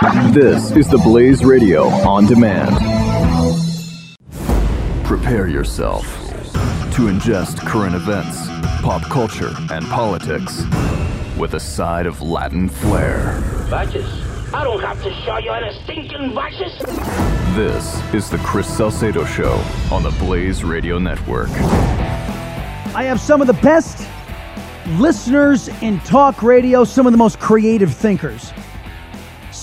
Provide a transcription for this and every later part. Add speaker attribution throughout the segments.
Speaker 1: This is the Blaze Radio on demand. Prepare yourself to ingest current events, pop culture, and politics with a side of Latin flair.
Speaker 2: Vices? I don't have to show you any stinking vices.
Speaker 1: This is the Chris Salcedo Show on the Blaze Radio Network.
Speaker 3: I have some of the best listeners in talk radio, some of the most creative thinkers.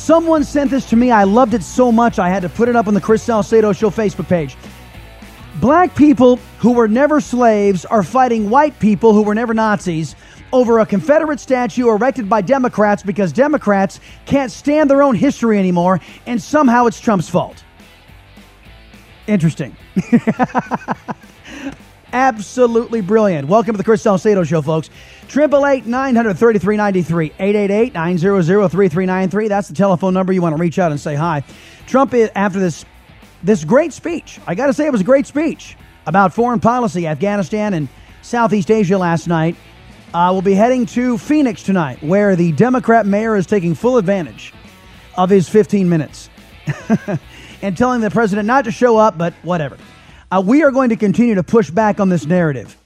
Speaker 3: Someone sent this to me. I loved it so much, I had to put it up on the Chris Salcedo Show Facebook page. Black people who were never slaves are fighting white people who were never Nazis over a Confederate statue erected by Democrats because Democrats can't stand their own history anymore, and somehow it's Trump's fault. Interesting. Absolutely brilliant. Welcome to the Chris Salcedo Show, folks. 888 933 93 888 900 3393. That's the telephone number you want to reach out and say hi. Trump, after this, this great speech, I got to say it was a great speech about foreign policy, Afghanistan, and Southeast Asia last night. Uh, we'll be heading to Phoenix tonight, where the Democrat mayor is taking full advantage of his 15 minutes and telling the president not to show up, but whatever. Uh, we are going to continue to push back on this narrative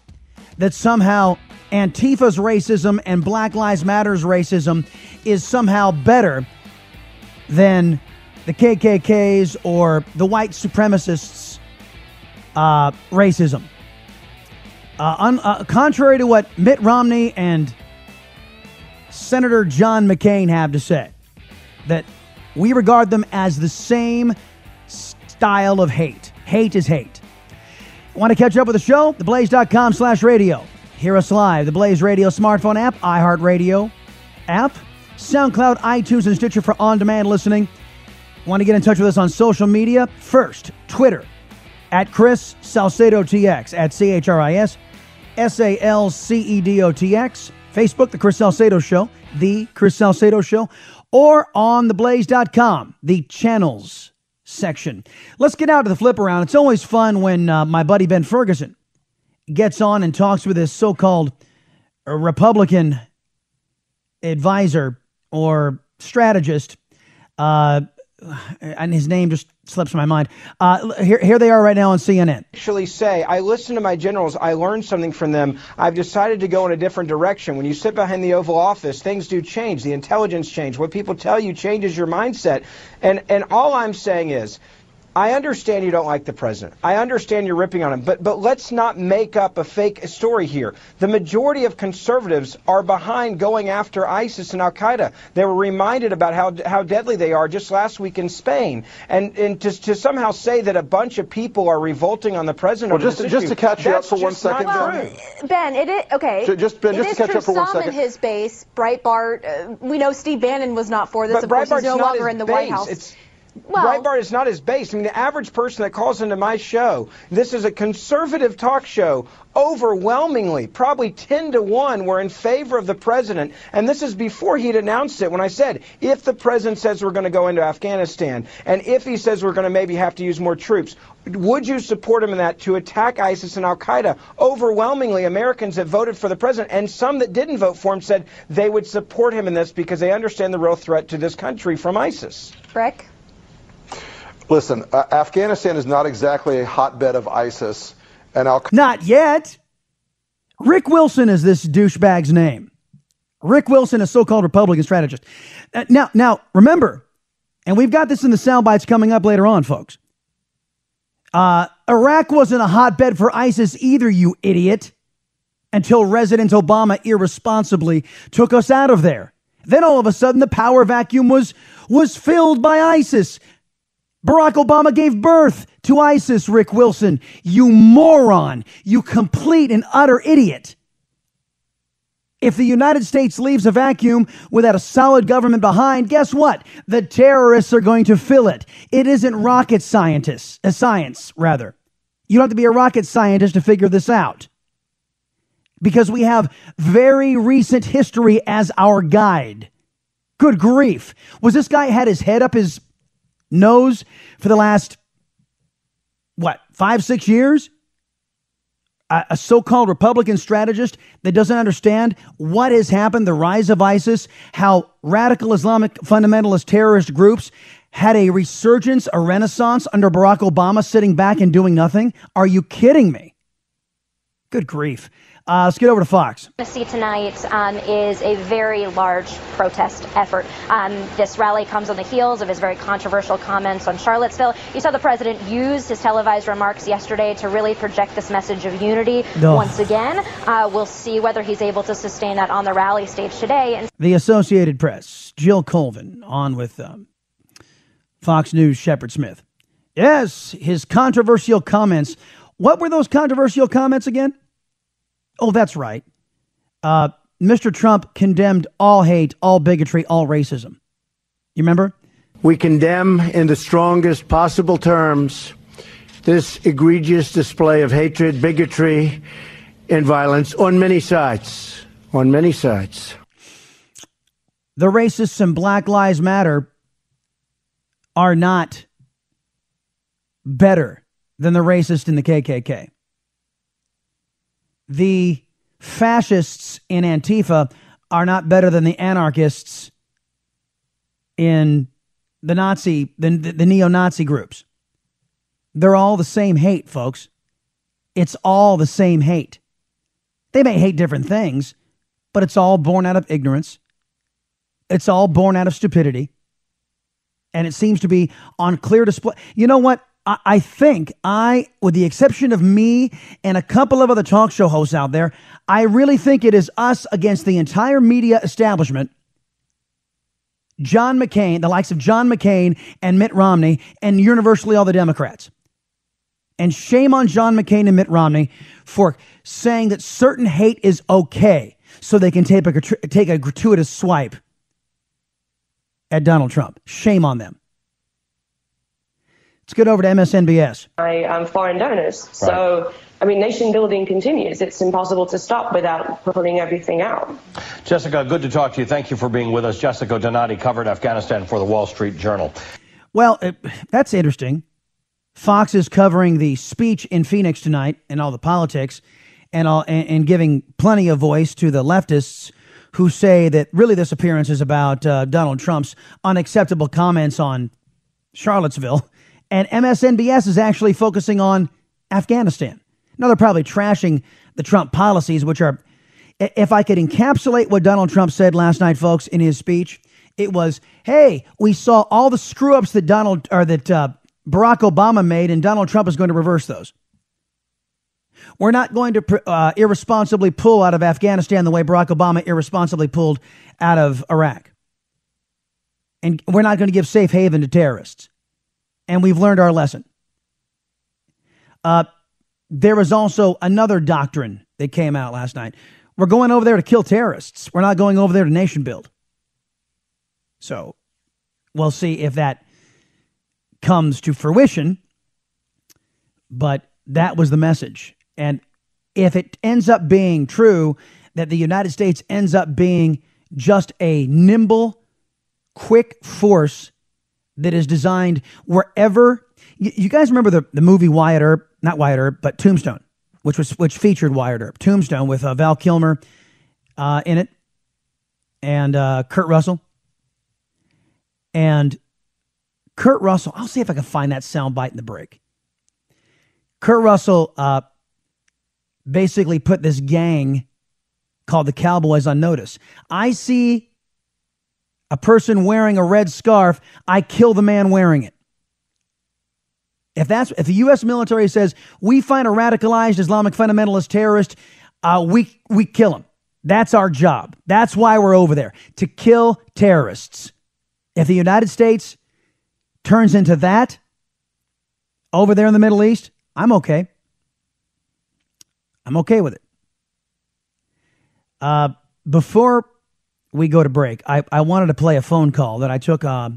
Speaker 3: that somehow Antifa's racism and Black Lives Matter's racism is somehow better than the KKK's or the white supremacists' uh, racism. Uh, un, uh, contrary to what Mitt Romney and Senator John McCain have to say, that we regard them as the same style of hate. Hate is hate. Want to catch up with the show? Theblaze.com slash radio. Hear us live. The Blaze Radio smartphone app, iHeartRadio app, SoundCloud, iTunes, and Stitcher for on-demand listening. Want to get in touch with us on social media? First, Twitter at Chris Salcedo TX at C H R I S S A L C E D O T X. Facebook, The Chris Salcedo Show, The Chris Salcedo Show, or on theblaze.com, the channels section. Let's get out to the flip around. It's always fun when uh, my buddy Ben Ferguson gets on and talks with his so called Republican advisor or strategist. Uh, and his name just slips my mind. Uh, here, here they are right now on CNN.
Speaker 4: Actually, say I listen to my generals. I learned something from them. I've decided to go in a different direction. When you sit behind the Oval Office, things do change. The intelligence change. What people tell you changes your mindset. And and all I'm saying is I understand you don't like the president. I understand you're ripping on him, but but let's not make up a fake story here. The majority of conservatives are behind going after ISIS and Al Qaeda. They were reminded about how how deadly they are just last week in Spain, and and to, to somehow say that a bunch of people are revolting on the president.
Speaker 5: Well, just just to catch you up for one second,
Speaker 6: well, Ben. It is okay.
Speaker 5: Just Ben, just to catch
Speaker 6: true.
Speaker 5: up for one
Speaker 6: Some in his base, Breitbart. Uh, we know Steve Bannon was not for this.
Speaker 4: But
Speaker 6: of course,
Speaker 4: Breitbart's
Speaker 6: he's no longer in the
Speaker 4: base.
Speaker 6: White House.
Speaker 4: It's,
Speaker 6: Well-
Speaker 4: Breitbart is not his base. I mean, the average person that calls into my show, this is a conservative talk show. Overwhelmingly, probably 10 to 1, were in favor of the president. And this is before he'd announced it when I said, if the president says we're going to go into Afghanistan, and if he says we're going to maybe have to use more troops, would you support him in that to attack ISIS and Al Qaeda? Overwhelmingly, Americans that voted for the president and some that didn't vote for him said they would support him in this because they understand the real threat to this country from ISIS.
Speaker 6: Brick.
Speaker 5: Listen, uh, Afghanistan is not exactly a hotbed of ISIS and Al
Speaker 3: Not yet. Rick Wilson is this douchebag's name. Rick Wilson, a so-called Republican strategist. Uh, now, now remember, and we've got this in the sound bites coming up later on, folks. Uh, Iraq wasn't a hotbed for ISIS either, you idiot, until President Obama irresponsibly took us out of there. Then all of a sudden, the power vacuum was was filled by ISIS. Barack Obama gave birth to ISIS, Rick Wilson. You moron. You complete and utter idiot. If the United States leaves a vacuum without a solid government behind, guess what? The terrorists are going to fill it. It isn't rocket scientists, uh, science rather. You don't have to be a rocket scientist to figure this out. Because we have very recent history as our guide. Good grief. Was this guy had his head up his nose for the last, what, five, six years? a, a so called Republican strategist that doesn't understand what has happened, the rise of ISIS, how radical Islamic fundamentalist terrorist groups had a resurgence, a renaissance under Barack Obama sitting back and doing nothing? Are you kidding me? Good grief. Uh, let's get over to Fox.
Speaker 7: What see tonight um, is a very large protest effort. Um, this rally comes on the heels of his very controversial comments on Charlottesville. You saw the president use his televised remarks yesterday to really project this message of unity once again. Uh, we'll see whether he's able to sustain that on the rally stage today. And
Speaker 3: The Associated Press, Jill Colvin, on with um, Fox News, Shepard Smith. Yes, his controversial comments. What were those controversial comments again? Oh, that's right. Uh, Mr. Trump condemned all hate, all bigotry, all racism. You remember?
Speaker 8: We condemn in the strongest possible terms this egregious display of hatred, bigotry, and violence on many sides. On many sides.
Speaker 3: The racists and Black Lives Matter are not better than the racist in the KKK. The fascists in Antifa are not better than the anarchists in the Nazi, the, the neo Nazi groups. They're all the same hate, folks. It's all the same hate. They may hate different things, but it's all born out of ignorance. It's all born out of stupidity. And it seems to be on clear display. You know what? I, think I, with the exception of me and a couple of other talk show hosts out there, I really think it is us against the entire media establishment. John McCain, the likes of John McCain and Mitt Romney, and universally all the Democrats. And shame on John McCain and Mitt Romney for saying that certain hate is okay so they can take a, take a gratuitous swipe at Donald Trump. Shame on them. Let's get over to MSNBS.
Speaker 9: by um, foreign donors. So, I mean, nation building continues. It's impossible to stop without putting everything out.
Speaker 10: Jessica, good to talk to you. Thank you for being with us. Jessica Donati covered Afghanistan for the Wall Street Journal.
Speaker 3: Well, it, that's interesting. Fox is covering the speech in Phoenix tonight and all the politics and, all, and, and giving plenty of voice to the leftists who say that really this appearance is about uh, Donald Trump's unacceptable comments on Charlottesville. And MSNBS is actually focusing on Afghanistan. Now, they're probably trashing the Trump policies, which are, if I could encapsulate what Donald Trump said last night, folks, in his speech, it was, hey, we saw all the screw ups that Donald, or that uh, Barack Obama made, and Donald Trump is going to reverse those. We're not going to uh, irresponsibly pull out of Afghanistan the way Barack Obama irresponsibly pulled out of Iraq. And we're not going to give safe haven to terrorists. And we've learned our lesson. Uh, there was also another doctrine that came out last night. We're going over there to kill terrorists. We're not going over there to nation build. So we'll see if that comes to fruition. But that was the message. And if it ends up being true that the United States ends up being just a nimble, quick force that is designed wherever. You, guys remember the, the movie Wyatt Earp? Not Wyatt Earp, but Tombstone, which was which featured Wyatt Earp. Tombstone with uh, Val Kilmer uh, in it and uh, Kurt Russell. And Kurt Russell, I'll see if I can find that sound bite in the break. Kurt Russell uh, basically put this gang called the Cowboys on notice. I see a person wearing a red scarf, I kill the man wearing it. If that's if the U.S. military says we find a radicalized Islamic fundamentalist terrorist, uh, we we kill him. That's our job. That's why we're over there to kill terrorists. If the United States turns into that over there in the Middle East, I'm okay. I'm okay with it. Uh, before we go to break, I, I wanted to play a phone call that I took uh,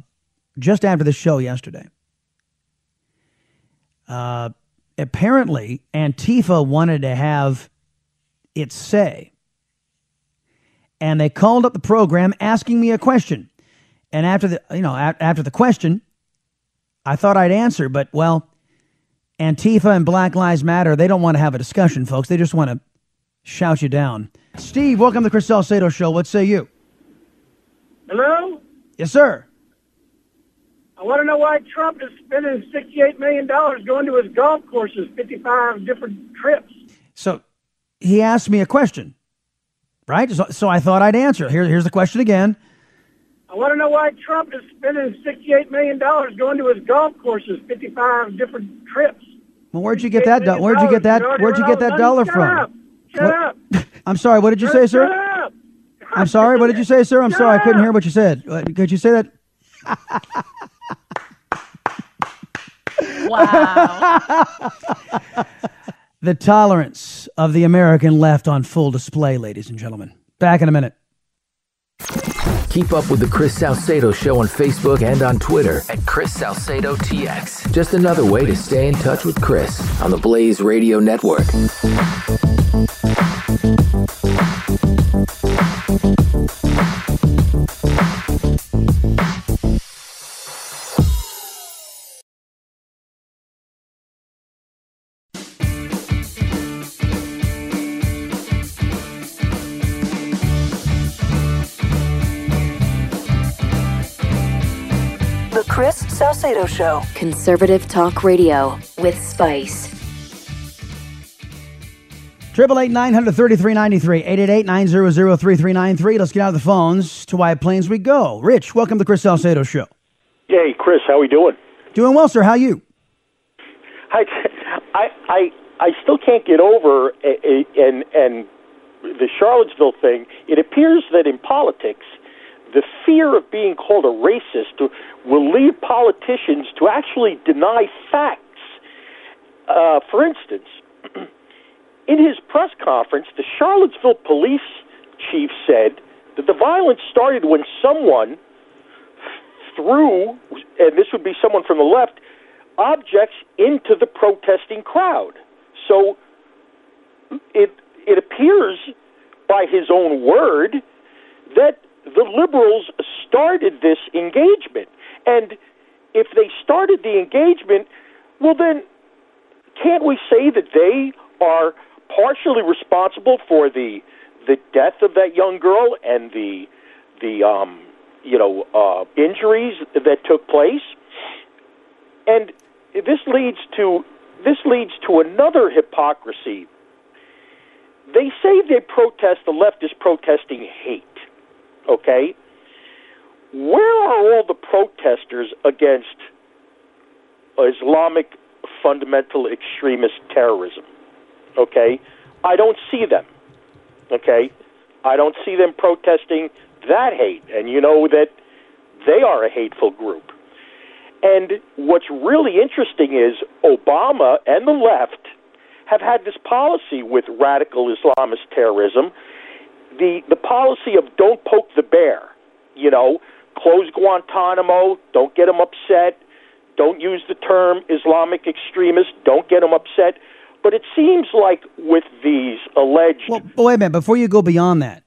Speaker 3: just after the show yesterday. Uh, apparently, Antifa wanted to have its say. And they called up the program asking me a question. And after the, you know, after the question, I thought I'd answer, but well, Antifa and Black Lives Matter, they don't want to have a discussion, folks. They just want to shout you down. Steve, welcome to the Chris Salcedo Show. What say you?
Speaker 11: Hello?
Speaker 3: Yes, sir.
Speaker 11: I want to know why Trump is spending $68 million going to his golf courses, 55 different trips.
Speaker 3: So he asked me a question, right? So, so I thought I'd answer. Here, here's the question again.
Speaker 11: I want to know why Trump is spending $68 million going to his golf courses, 55 different trips.
Speaker 3: Well, where'd you get that? Do- where'd you get that? Where'd you get that dollar
Speaker 11: Shut
Speaker 3: from?
Speaker 11: Up. Shut up.
Speaker 3: I'm sorry. What did you say,
Speaker 11: Shut
Speaker 3: sir?
Speaker 11: Up.
Speaker 3: I'm sorry. What did you say, sir? I'm sorry. I couldn't hear what you said. Uh, Could you say that? Wow. the tolerance of the American left on full display, ladies and gentlemen. Back in a minute.
Speaker 12: Keep up with the Chris Salcedo Show on Facebook and on Twitter at Chris Salcedo TX. Just another way to stay in touch with Chris on the Blaze Radio Network.
Speaker 13: Salcedo Show. Conservative Talk Radio with Spice.
Speaker 3: Triple eight nine hundred thirty three ninety three eight eight eight nine zero zero three three nine three. Let's get out of the phones to White Plains we go. Rich, welcome to the Chris Salcedo Show.
Speaker 14: Hey, Chris, how are we doing?
Speaker 3: Doing well, sir. How you?
Speaker 14: I, I, I, I still can't get over a, a, and and the Charlottesville thing. It appears that in politics, the fear of being called a racist will lead politicians to actually deny facts. Uh, for instance, in his press conference, the Charlottesville police chief said that the violence started when someone threw, and this would be someone from the left, objects into the protesting crowd. So it it appears by his own word that the liberals started this engagement. And if they started the engagement, well then can't we say that they are partially responsible for the the death of that young girl and the the um you know uh injuries that took place? And this leads to this leads to another hypocrisy. They say they protest the left is protesting hate. Okay? Where are all the protesters against Islamic fundamental extremist terrorism? Okay? I don't see them. Okay? I don't see them protesting that hate. And you know that they are a hateful group. And what's really interesting is Obama and the left have had this policy with radical Islamist terrorism, the the policy of don't poke the bear, you know, close Guantanamo, don't get them upset, don't use the term Islamic extremist, don't get them upset. But it seems like with these alleged
Speaker 3: Well, wait a minute. Before you go beyond that,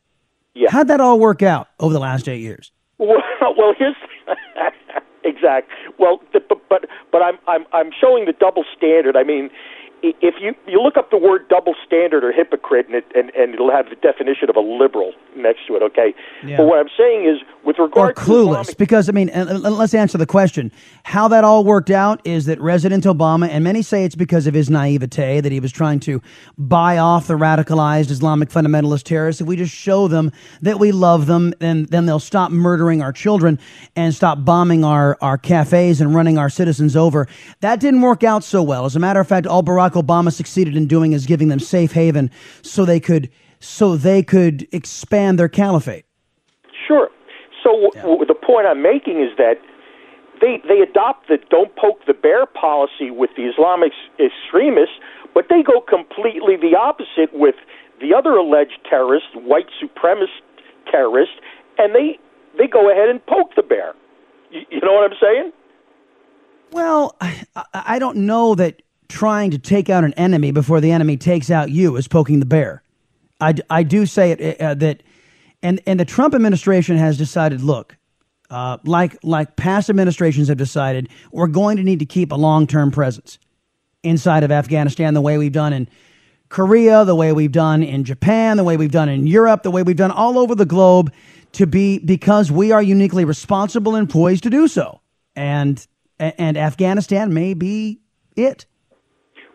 Speaker 14: Yeah.
Speaker 3: how'd that all work out over the last eight years?
Speaker 14: Well, well here's exact. Well, the, but but but I'm I'm I'm showing the double standard. I mean, if you you look up the word double standard or hypocrite, and it and, and it'll have the definition of a liberal next to it. Okay.
Speaker 3: Yeah.
Speaker 14: But what I'm saying is, with
Speaker 3: Or
Speaker 14: regard to
Speaker 3: clueless,
Speaker 14: Islamic-
Speaker 3: because I mean, let's answer the question. How that all worked out is that President Obama, and many say it's because of his naivete that he was trying to buy off the radicalized Islamic fundamentalist terrorists. If we just show them that we love them, then then they'll stop murdering our children and stop bombing our our cafes and running our citizens over. That didn't work out so well. As a matter of fact, all Barack Obama succeeded in doing is giving them safe haven so they could so they could expand their caliphate.
Speaker 14: Sure. So w- w- the point I'm making is that they they adopt the don't poke the bear policy with the Islamic extremists, but they go completely the opposite with the other alleged terrorists, white supremacist terrorists, and they they go ahead and poke the bear. You, you know what I'm saying?
Speaker 3: Well, I, I don't know that trying to take out an enemy before the enemy takes out you is poking the bear. I, I do say it uh, that, and and the Trump administration has decided. Look, uh, like like past administrations have decided, we're going to need to keep a long term presence inside of Afghanistan, the way we've done in Korea, the way we've done in Japan, the way we've done in Europe, the way we've done all over the globe to be because we are uniquely responsible and poised to do so. And and Afghanistan may be it.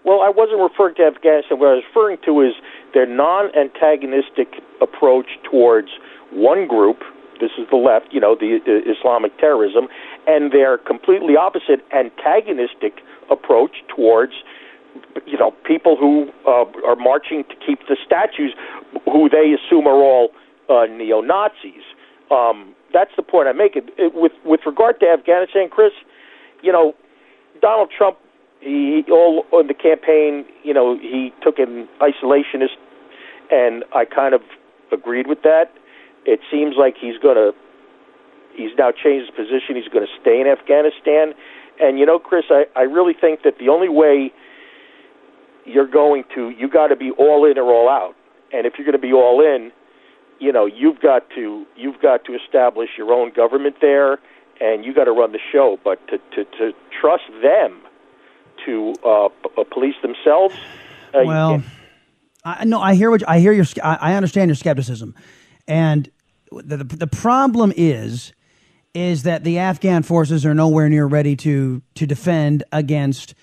Speaker 14: Well, I wasn't referring to Afghanistan. What I was referring to is their non-antagonistic approach towards one group. This is the left, you know, the uh, Islamic terrorism, and their completely opposite antagonistic approach towards you know people who uh, are marching to keep the statues, who they assume are all uh, neo Nazis. Um, that's the point I make. It, it, with with regard to Afghanistan, Chris, you know, Donald Trump, he all in the campaign, you know, he took an isolationist, and I kind of agreed with that. It seems like he's to, he's now changed his position. He's going to stay in Afghanistan, and you know, Chris, I I really think that the only way you're going to, you got to be all in or all out, and if you're going to be all in, you know, you've got to you've got to establish your own government there and you got to run the show. But to to, to trust them to uh, uh, police themselves, uh,
Speaker 3: well, I no, I hear what I hear your I, I understand your skepticism, and the, the the problem is is that the Afghan forces are nowhere near ready to to defend against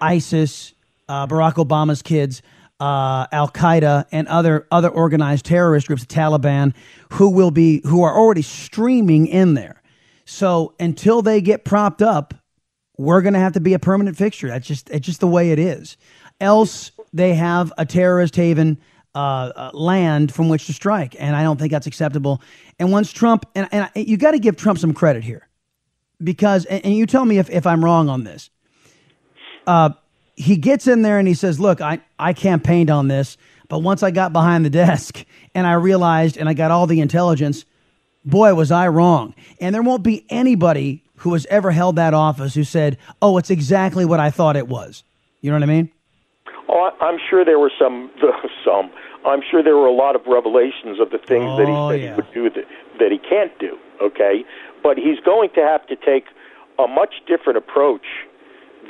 Speaker 3: ISIS, uh, Barack Obama's kids, uh, Al Qaeda, and other other organized terrorist groups, the Taliban, who will be who are already streaming in there. So until they get propped up, we're going to have to be a permanent fixture. That's just it's just the way it is. Else they have a terrorist haven uh, uh, land from which to strike, and I don't think that's acceptable. And once Trump and, and you got to give Trump some credit here, because and, and, you tell me if, if I'm wrong on this. Uh, he gets in there and he says, "Look, I I campaigned on this, but once I got behind the desk and I realized and I got all the intelligence." boy, was I wrong. And there won't be anybody who has ever held that office who said, oh, it's exactly what I thought it was. You know what I mean?
Speaker 14: Oh, I'm sure there were some, some. I'm sure there were a lot of revelations of the things
Speaker 3: oh,
Speaker 14: that he said
Speaker 3: yeah.
Speaker 14: he would do that, that he can't do. Okay, but he's going to have to take a much different approach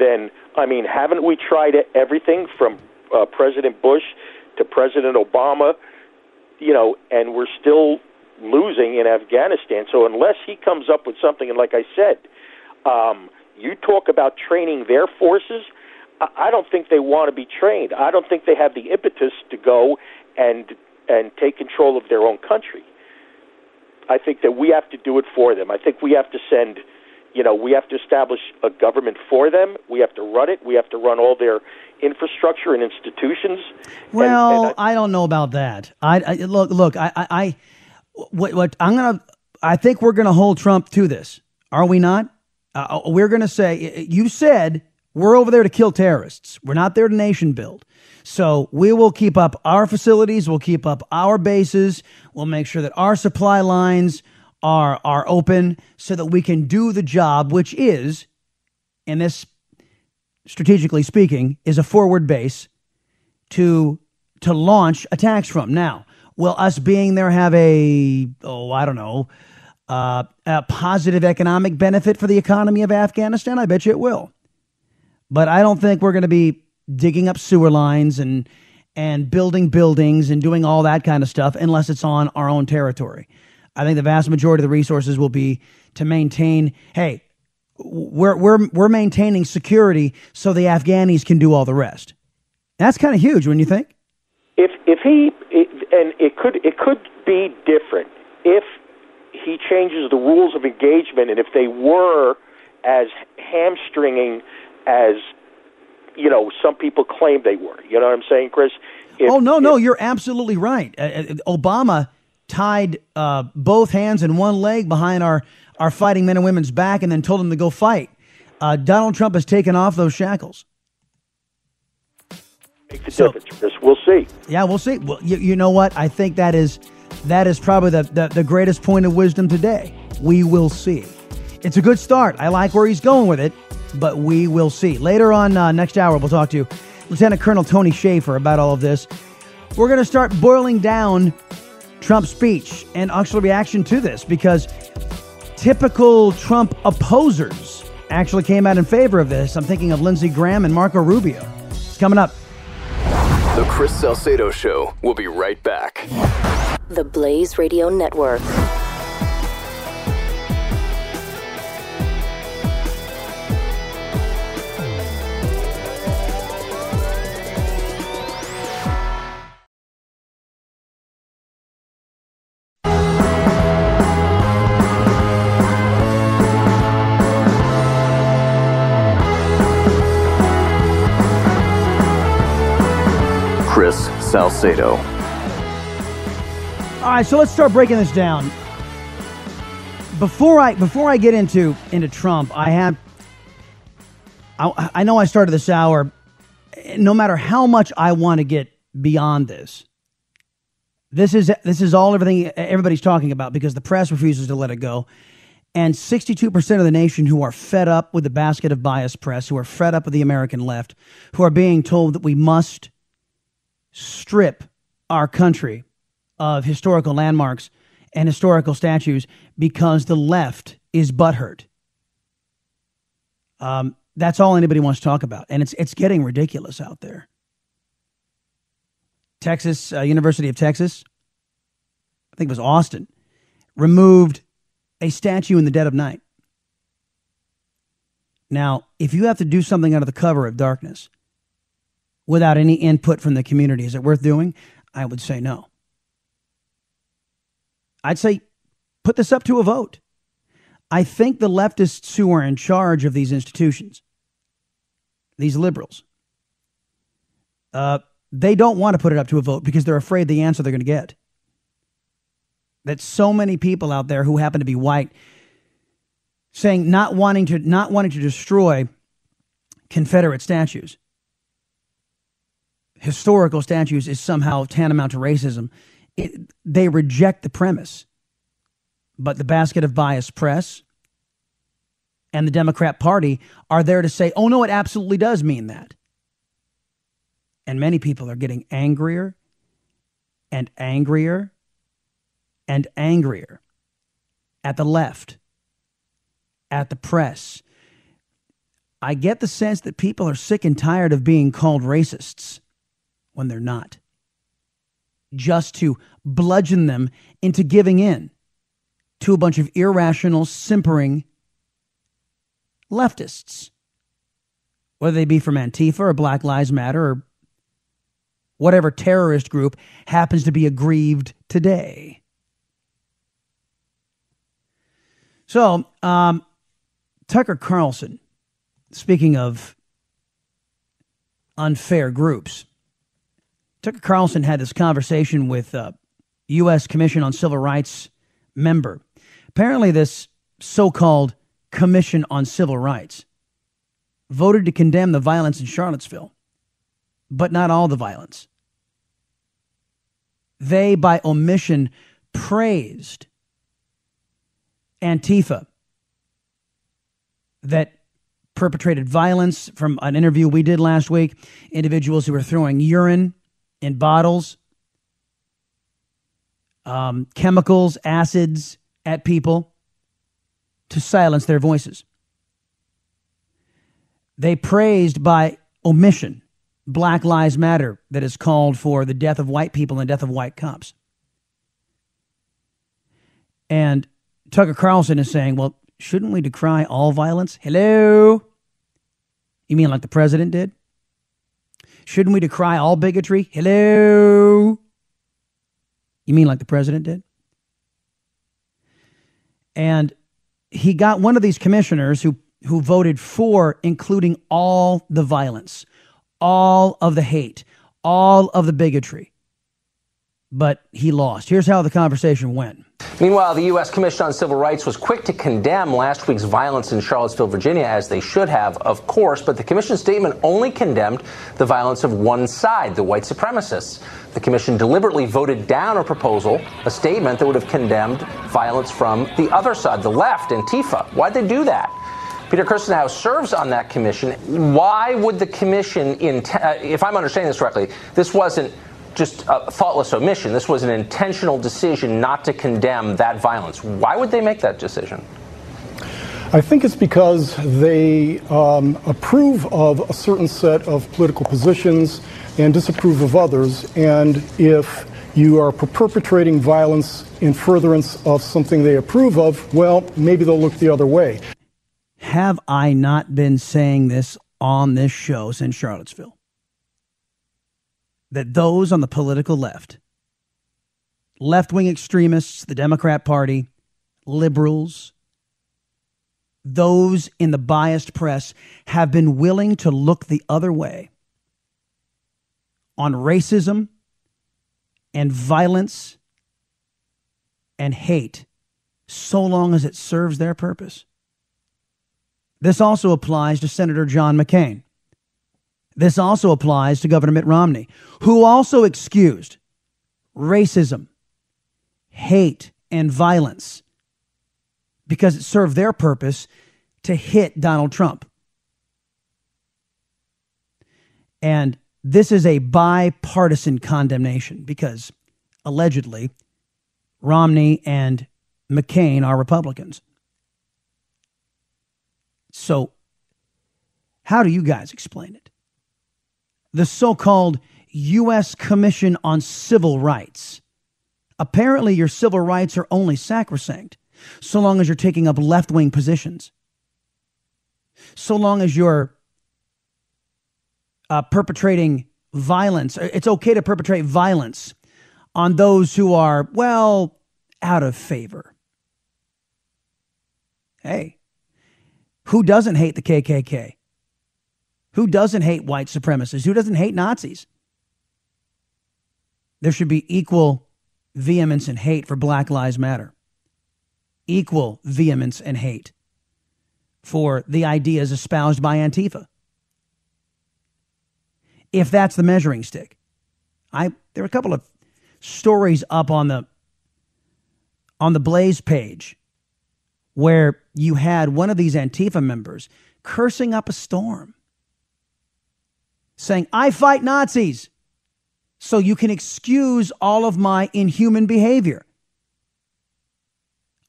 Speaker 14: than. I mean, haven't we tried everything from uh, President Bush to President Obama? You know, and we're still losing in Afghanistan. So unless he comes up with something, and like I said, um, you talk about training their forces. I don't think they want to be trained. I don't think they have the impetus to go and and take control of their own country. I think that we have to do it for them. I think we have to send, you know, we have to establish a government for them. We have to run it. We have to run all their infrastructure and institutions.
Speaker 3: Well,
Speaker 14: and, and
Speaker 3: I, I, don't know about that. I, I look, look, I, I, what, what I'm gonna, I think we're gonna hold Trump to this. Are we not? Uh, we're gonna say you said we're over there to kill terrorists. We're not there to nation build. So we will keep up our facilities. We'll keep up our bases. We'll make sure that our supply lines are are open so that we can do the job, which is, in this strategically speaking, is a forward base to to launch attacks from. Now, will us being there have a oh I don't know uh, a positive economic benefit for the economy of Afghanistan? I bet you it will. But I don't think we're going to be digging up sewer lines and and building buildings and doing all that kind of stuff unless it's on our own territory. I think the vast majority of the resources will be to maintain. Hey, we're we're we're maintaining security so the Afghanis can do all the rest. That's kind of huge when you think.
Speaker 14: If if he and it could it could be different if he changes the rules of engagement and if they were as hamstringing as you know some people claim they were. You know what I'm saying, Chris?
Speaker 3: If, oh no, no, you're absolutely right. Uh, uh, Obama tied uh, both hands and one leg behind our our fighting men and women's back, and then told them to go fight. Uh, Donald Trump has taken off those shackles.
Speaker 14: Make the so, difference, Chris. We'll see.
Speaker 3: Yeah, we'll see. Well, you, you know what? I think that is that is probably the, the, the greatest point of wisdom today. We will see. It's a good start. I like where he's going with it, but we will see. Later on, uh, next hour, we'll talk to Lieutenant Colonel Tony Shaffer about all of this. We're going to start boiling down Trump's speech and actual reaction to this because typical Trump opposers actually came out in favor of this. I'm thinking of Lindsey Graham and Marco Rubio. It's coming up.
Speaker 1: The Chris Salcedo Show. We'll be right back.
Speaker 13: The Blaze Radio Network.
Speaker 1: Salcedo.
Speaker 3: All right, so let's start breaking this down. Before I before I get into into Trump, I have I, I know I started this hour. No matter how much I want to get beyond this, this is this is all everything everybody's talking about because the press refuses to let it go. And 62% of the nation who are fed up with the basket of bias press, who are fed up with the American left, who are being told that we must strip our country of historical landmarks and historical statues because the left is butthurt. Um, that's all anybody wants to talk about, and it's it's getting ridiculous out there. Texas, uh, University of Texas, I think it was Austin, removed a statue in the dead of night. Now, if you have to do something under the cover of darkness without any input from the community, is it worth doing? I would say no. I'd say put this up to a vote. I think the leftists who are in charge of these institutions, these liberals, uh, they don't want to put it up to a vote because they're afraid the answer they're going to get. That so many people out there who happen to be white saying not wanting to not wanting to destroy Confederate statues, historical statues, is somehow tantamount to racism. It, they reject the premise. But the basket of bias press and the Democrat Party are there to say, oh, no, it absolutely does mean that. And many people are getting angrier and angrier and angrier at the left, at the press. I get the sense that people are sick and tired of being called racists when they're not just to bludgeon them into giving in to a bunch of irrational, simpering leftists, whether they be from Antifa or Black Lives Matter or whatever terrorist group happens to be aggrieved today. So, um, Tucker Carlson, speaking of unfair groups, Tucker Carlson had this conversation with uh, a U.S. Commission on Civil Rights member. Apparently, this so called Commission on Civil Rights voted to condemn the violence in Charlottesville, but not all the violence. They, by omission, praised Antifa that perpetrated violence from an interview we did last week, individuals who were throwing urine in bottles, um, chemicals, acids at people to silence their voices. They praised by omission Black Lives Matter that has called for the death of white people and death of white cops. And Tucker Carlson is saying, well, shouldn't we decry all violence? Hello? You mean like the president did? Shouldn't we decry all bigotry? Hello? You mean like the president did? And he got one of these commissioners who, who voted for including all the violence, all of the hate, all of the bigotry. But he lost. Here's how the conversation went.
Speaker 15: Meanwhile, the U.S. Commission on Civil Rights was quick to condemn last week's violence in Charlottesville, Virginia, as they should have, of course, but the Commission statement only condemned the violence of one side, the white supremacists. The Commission deliberately voted down a proposal, a statement that would have condemned violence from the other side, the left, Antifa. Why'd they do that? Peter Kirsanow serves on that commission. Why would the commission, in, uh, if I'm understanding this correctly, this wasn't just a thoughtless omission. This was an intentional decision not to condemn that violence. Why would they make that decision?
Speaker 16: I think it's because they um, approve of a certain set of political positions and disapprove of others. And if you are perpetrating violence in furtherance of something they approve of, well, maybe they'll look the other way.
Speaker 3: Have I not been saying this on this show since Charlottesville? That those on the political left, left wing extremists, the Democrat Party, liberals, those in the biased press have been willing to look the other way on racism and violence and hate so long as it serves their purpose. This also applies to Senator John McCain. This also applies to Governor Mitt Romney, who also excused racism, hate, and violence because it served their purpose to hit Donald Trump. And this is a bipartisan condemnation because allegedly Romney and McCain are Republicans. So, how do you guys explain it? The so called U.S. Commission on Civil Rights. Apparently, your civil rights are only sacrosanct so long as you're taking up left wing positions, so long as you're uh, perpetrating violence. It's okay to perpetrate violence on those who are, well, out of favor. Hey, who doesn't hate the KKK? Who doesn't hate white supremacists? Who doesn't hate Nazis? There should be equal vehemence and hate for Black Lives Matter equal vehemence and hate for the ideas espoused by Antifa. If that's the measuring stick. I there are a couple of stories up on the on the Blaze page where you had one of these Antifa members cursing up a storm saying, "I fight Nazis." So you can excuse all of my inhuman behavior.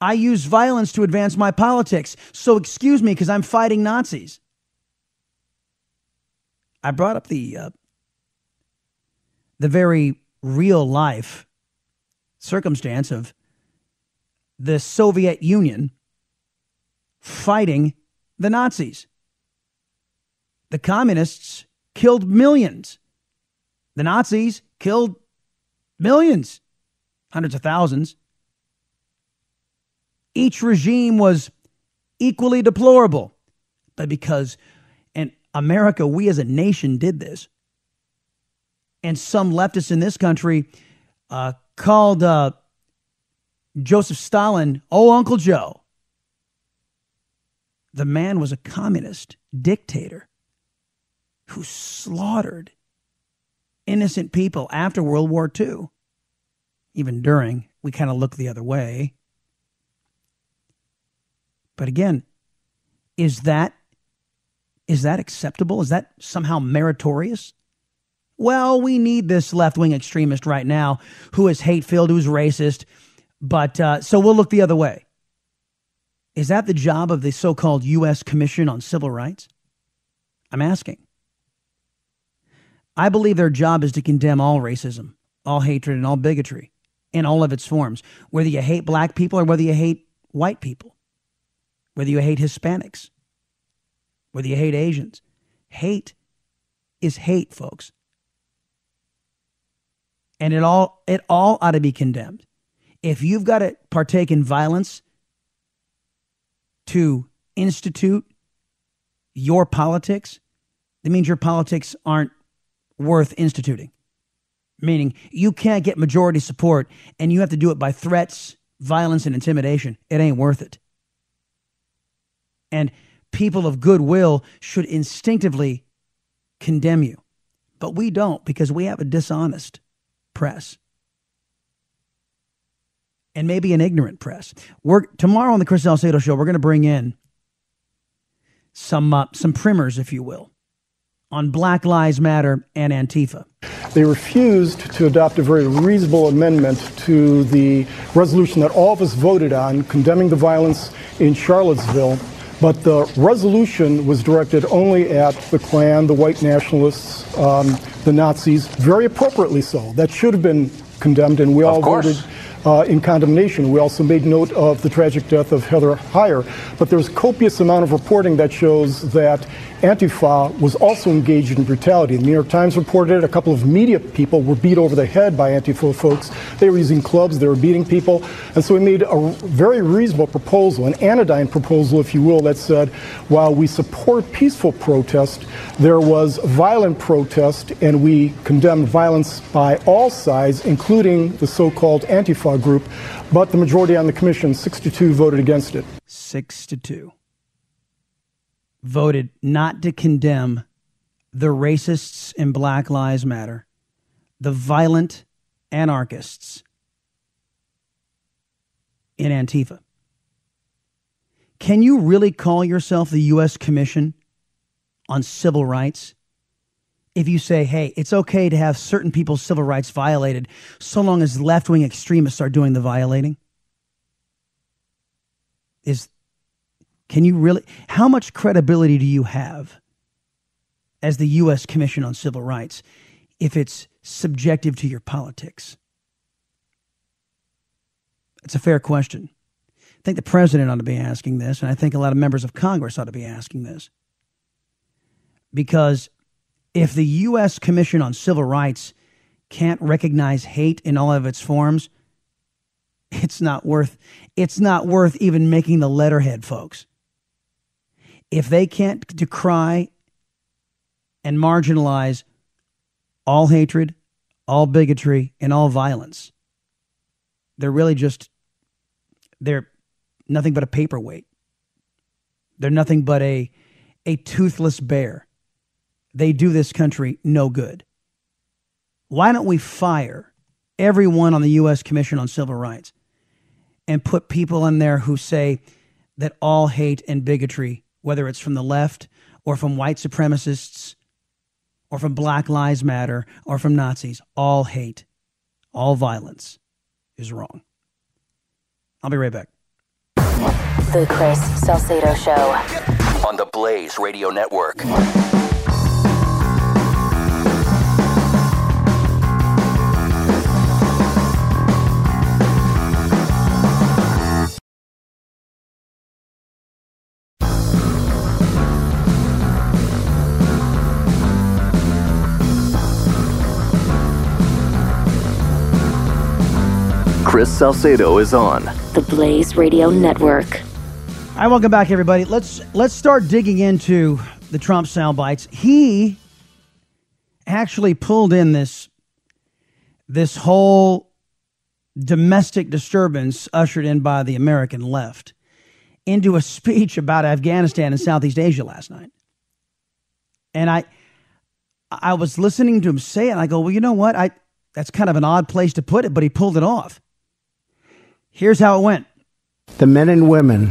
Speaker 3: I use violence to advance my politics. So excuse me because I'm fighting Nazis. I brought up the uh, the very real life circumstance of the Soviet Union fighting the Nazis. The communists killed millions. The Nazis killed millions, hundreds of thousands. Each regime was equally deplorable. But because, in America, we as a nation did this, and some leftists in this country uh, called uh, Joseph Stalin, oh, Uncle Joe. The man was a communist dictator who slaughtered innocent people after World War II. Even during, we kind of look the other way. But again, is that is that acceptable? Is that somehow meritorious? Well, we need this left wing extremist right now who is hate filled, who's racist, but uh, so we'll look the other way. Is that the job of the so called U.S. Commission on Civil Rights? I'm asking. I believe their job is to condemn all racism, all hatred, and all bigotry in all of its forms, whether you hate black people or whether you hate white people whether you hate Hispanics, whether you hate Asians. Hate is hate, folks. And it all it all ought to be condemned. If you've got to partake in violence to institute your politics, that means your politics aren't worth instituting. Meaning you can't get majority support and you have to do it by threats, violence, and intimidation. It ain't worth it and people of goodwill should instinctively condemn you. But we don't because we have a dishonest press and maybe an ignorant press. We're tomorrow on the Chris Salcedo show. We're going to bring in some uh, some primers, if you will, on Black Lives Matter and Antifa.
Speaker 16: They refused to adopt a very reasonable amendment to the resolution that all of us voted on, condemning the violence in Charlottesville but the resolution was directed only at the Klan, the white nationalists, um, the Nazis, very appropriately so. That should have been condemned, and we all voted uh, in condemnation. We also made note of the tragic death of Heather Heyer. But there's copious amount of reporting that shows that Antifa was also engaged in brutality. The New York Times reported. A couple of media people were beat over the head by Antifa folks. They were using clubs, they were beating people. And so we made a very reasonable proposal, an anodyne proposal, if you will, that said while we support peaceful protest, there was violent protest, and we condemned violence by all sides, including the so called Antifa group. But the majority on the commission, 62, voted against it.
Speaker 3: Six to two voted not to condemn the racists in Black Lives Matter, the violent anarchists in Antifa. Can you really call yourself the U.S. Commission on Civil Rights if you say, hey, it's okay to have certain people's civil rights violated so long as left wing extremists are doing the violating? Is can you really? How much credibility do you have as the U.S. Commission on Civil Rights if it's subjective to your politics? It's a fair question. I think the president ought to be asking this, and I think a lot of members of Congress ought to be asking this. Because if the U.S. Commission on Civil Rights can't recognize hate in all of its forms, it's not worth it's not worth even making the letterhead, folks if they can't decry and marginalize all hatred, all bigotry, and all violence, they're really just they're nothing but a paperweight. They're nothing but a a toothless bear. They do this country no good. Why don't we fire everyone on the U.S. Commission on Civil Rights and put people in there who say that all hate and bigotry whether it's from the left or from white supremacists or from Black Lives Matter or from Nazis, all hate, all violence is wrong. I'll be right back.
Speaker 13: The Chris Salcedo Show
Speaker 17: on the Blaze Radio Network.
Speaker 1: Chris Salcedo is on
Speaker 13: the Blaze Radio Network.
Speaker 3: Hi, welcome back, everybody. Let's let's start digging into the Trump sound bites. He actually pulled in this this whole domestic disturbance ushered in by the American left into a speech about Afghanistan and Southeast Asia last night. And I I was listening to him say it, and I go, well, you know what? I that's kind of an odd place to put it, but he pulled it off. Here's how it went
Speaker 8: The men and women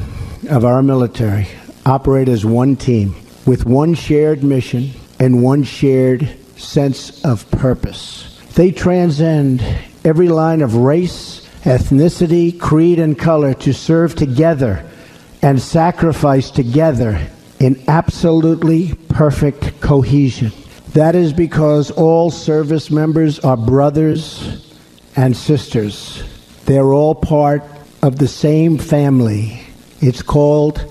Speaker 8: of our military operate as one team with one shared mission and one shared sense of purpose. They transcend every line of race, ethnicity, creed, and color to serve together and sacrifice together in absolutely perfect cohesion. That is because all service members are brothers and sisters. They're all part of the same family. It's called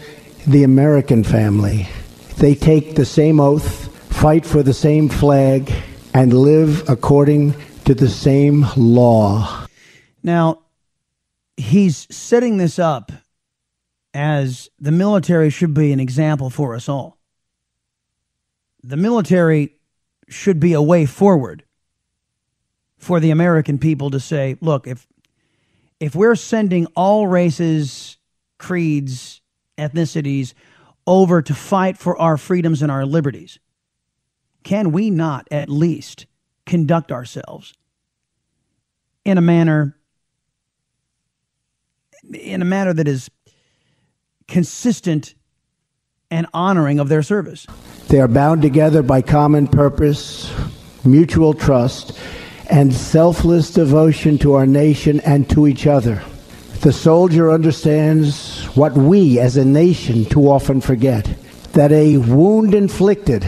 Speaker 8: the American family. They take the same oath, fight for the same flag, and live according to the same law.
Speaker 3: Now, he's setting this up as the military should be an example for us all. The military should be a way forward for the American people to say, look, if if we're sending all races, creeds, ethnicities over to fight for our freedoms and our liberties, can we not at least conduct ourselves in a manner in a manner that is consistent and honoring of their service?
Speaker 8: They are bound together by common purpose, mutual trust, and selfless devotion to our nation and to each other. The soldier understands what we as a nation too often forget that a wound inflicted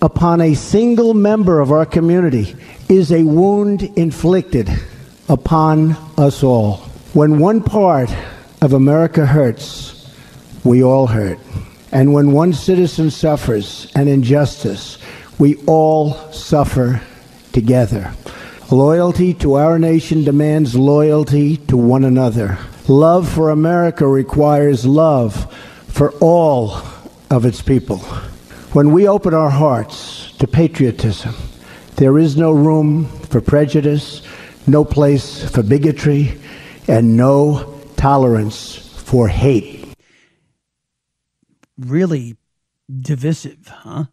Speaker 8: upon a single member of our community is a wound inflicted upon us all. When one part of America hurts, we all hurt. And when one citizen suffers an injustice, we all suffer together. Loyalty to our nation demands loyalty to one another. Love for America requires love for all of its people. When we open our hearts to patriotism, there is no room for prejudice, no place for bigotry, and no tolerance for hate.
Speaker 3: Really divisive, huh?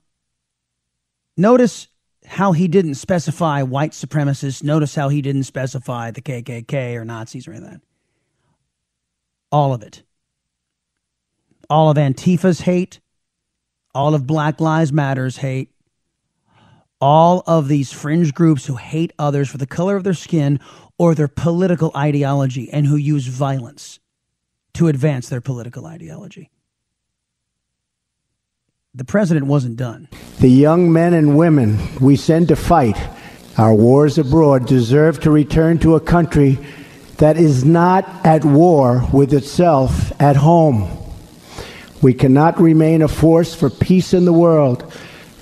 Speaker 3: Notice how he didn't specify white supremacists. Notice how he didn't specify the KKK or Nazis or anything. All of it. All of Antifa's hate, all of Black Lives Matter's hate, all of these fringe groups who hate others for the color of their skin or their political ideology and who use violence to advance their political ideology. The president wasn't done.
Speaker 8: The young men and women we send to fight our wars abroad deserve to return to a country that is not at war with itself at home. We cannot remain a force for peace in the world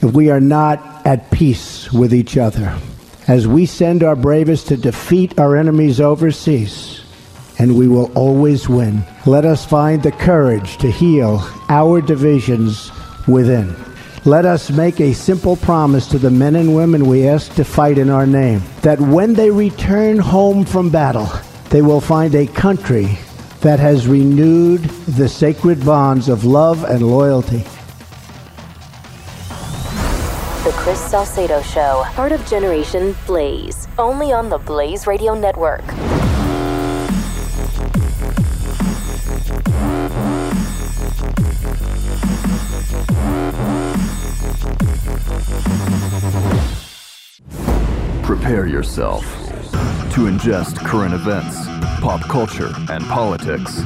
Speaker 8: if we are not at peace with each other. As we send our bravest to defeat our enemies overseas, and we will always win, let us find the courage to heal our divisions within. Let us make a simple promise to the men and women we ask to fight in our name that when they return home from battle, they will find a country that has renewed the sacred bonds of love and loyalty.
Speaker 13: The Chris Salcedo Show, part of Generation Blaze, only on the Blaze Radio Network.
Speaker 1: Prepare yourself to ingest current events, pop culture, and politics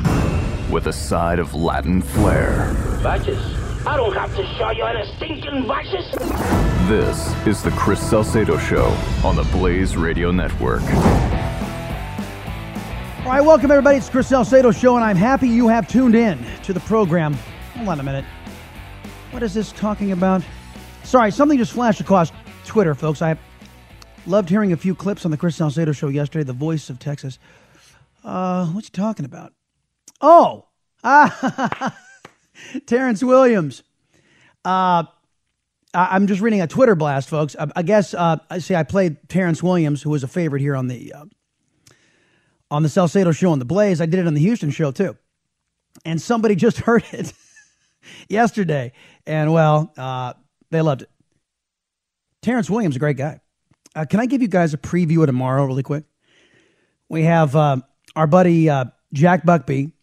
Speaker 1: with a side of Latin flair.
Speaker 2: Vices? I don't have to show you any stinking vices.
Speaker 1: This is the Chris Salcedo Show on the Blaze Radio Network.
Speaker 3: All right, welcome everybody. It's Chris Salcedo Show, and I'm happy you have tuned in to the program. Hold on a minute. What is this talking about? Sorry, something just flashed across Twitter, folks. I loved hearing a few clips on the Chris Salcedo Show yesterday. The voice of Texas. Uh, what's he talking about? Oh, ah, Terrence Williams. Uh, I, am just reading a Twitter blast, folks. I, I guess uh, I say I played Terrence Williams, who was a favorite here on the uh, on the Salcedo show on the Blaze. I did it on the Houston show too, and somebody just heard it yesterday, and well, uh, they loved it. Terrence Williams, a great guy. Uh, can I give you guys a preview of tomorrow, really quick? We have uh, our buddy uh, Jack Buckby.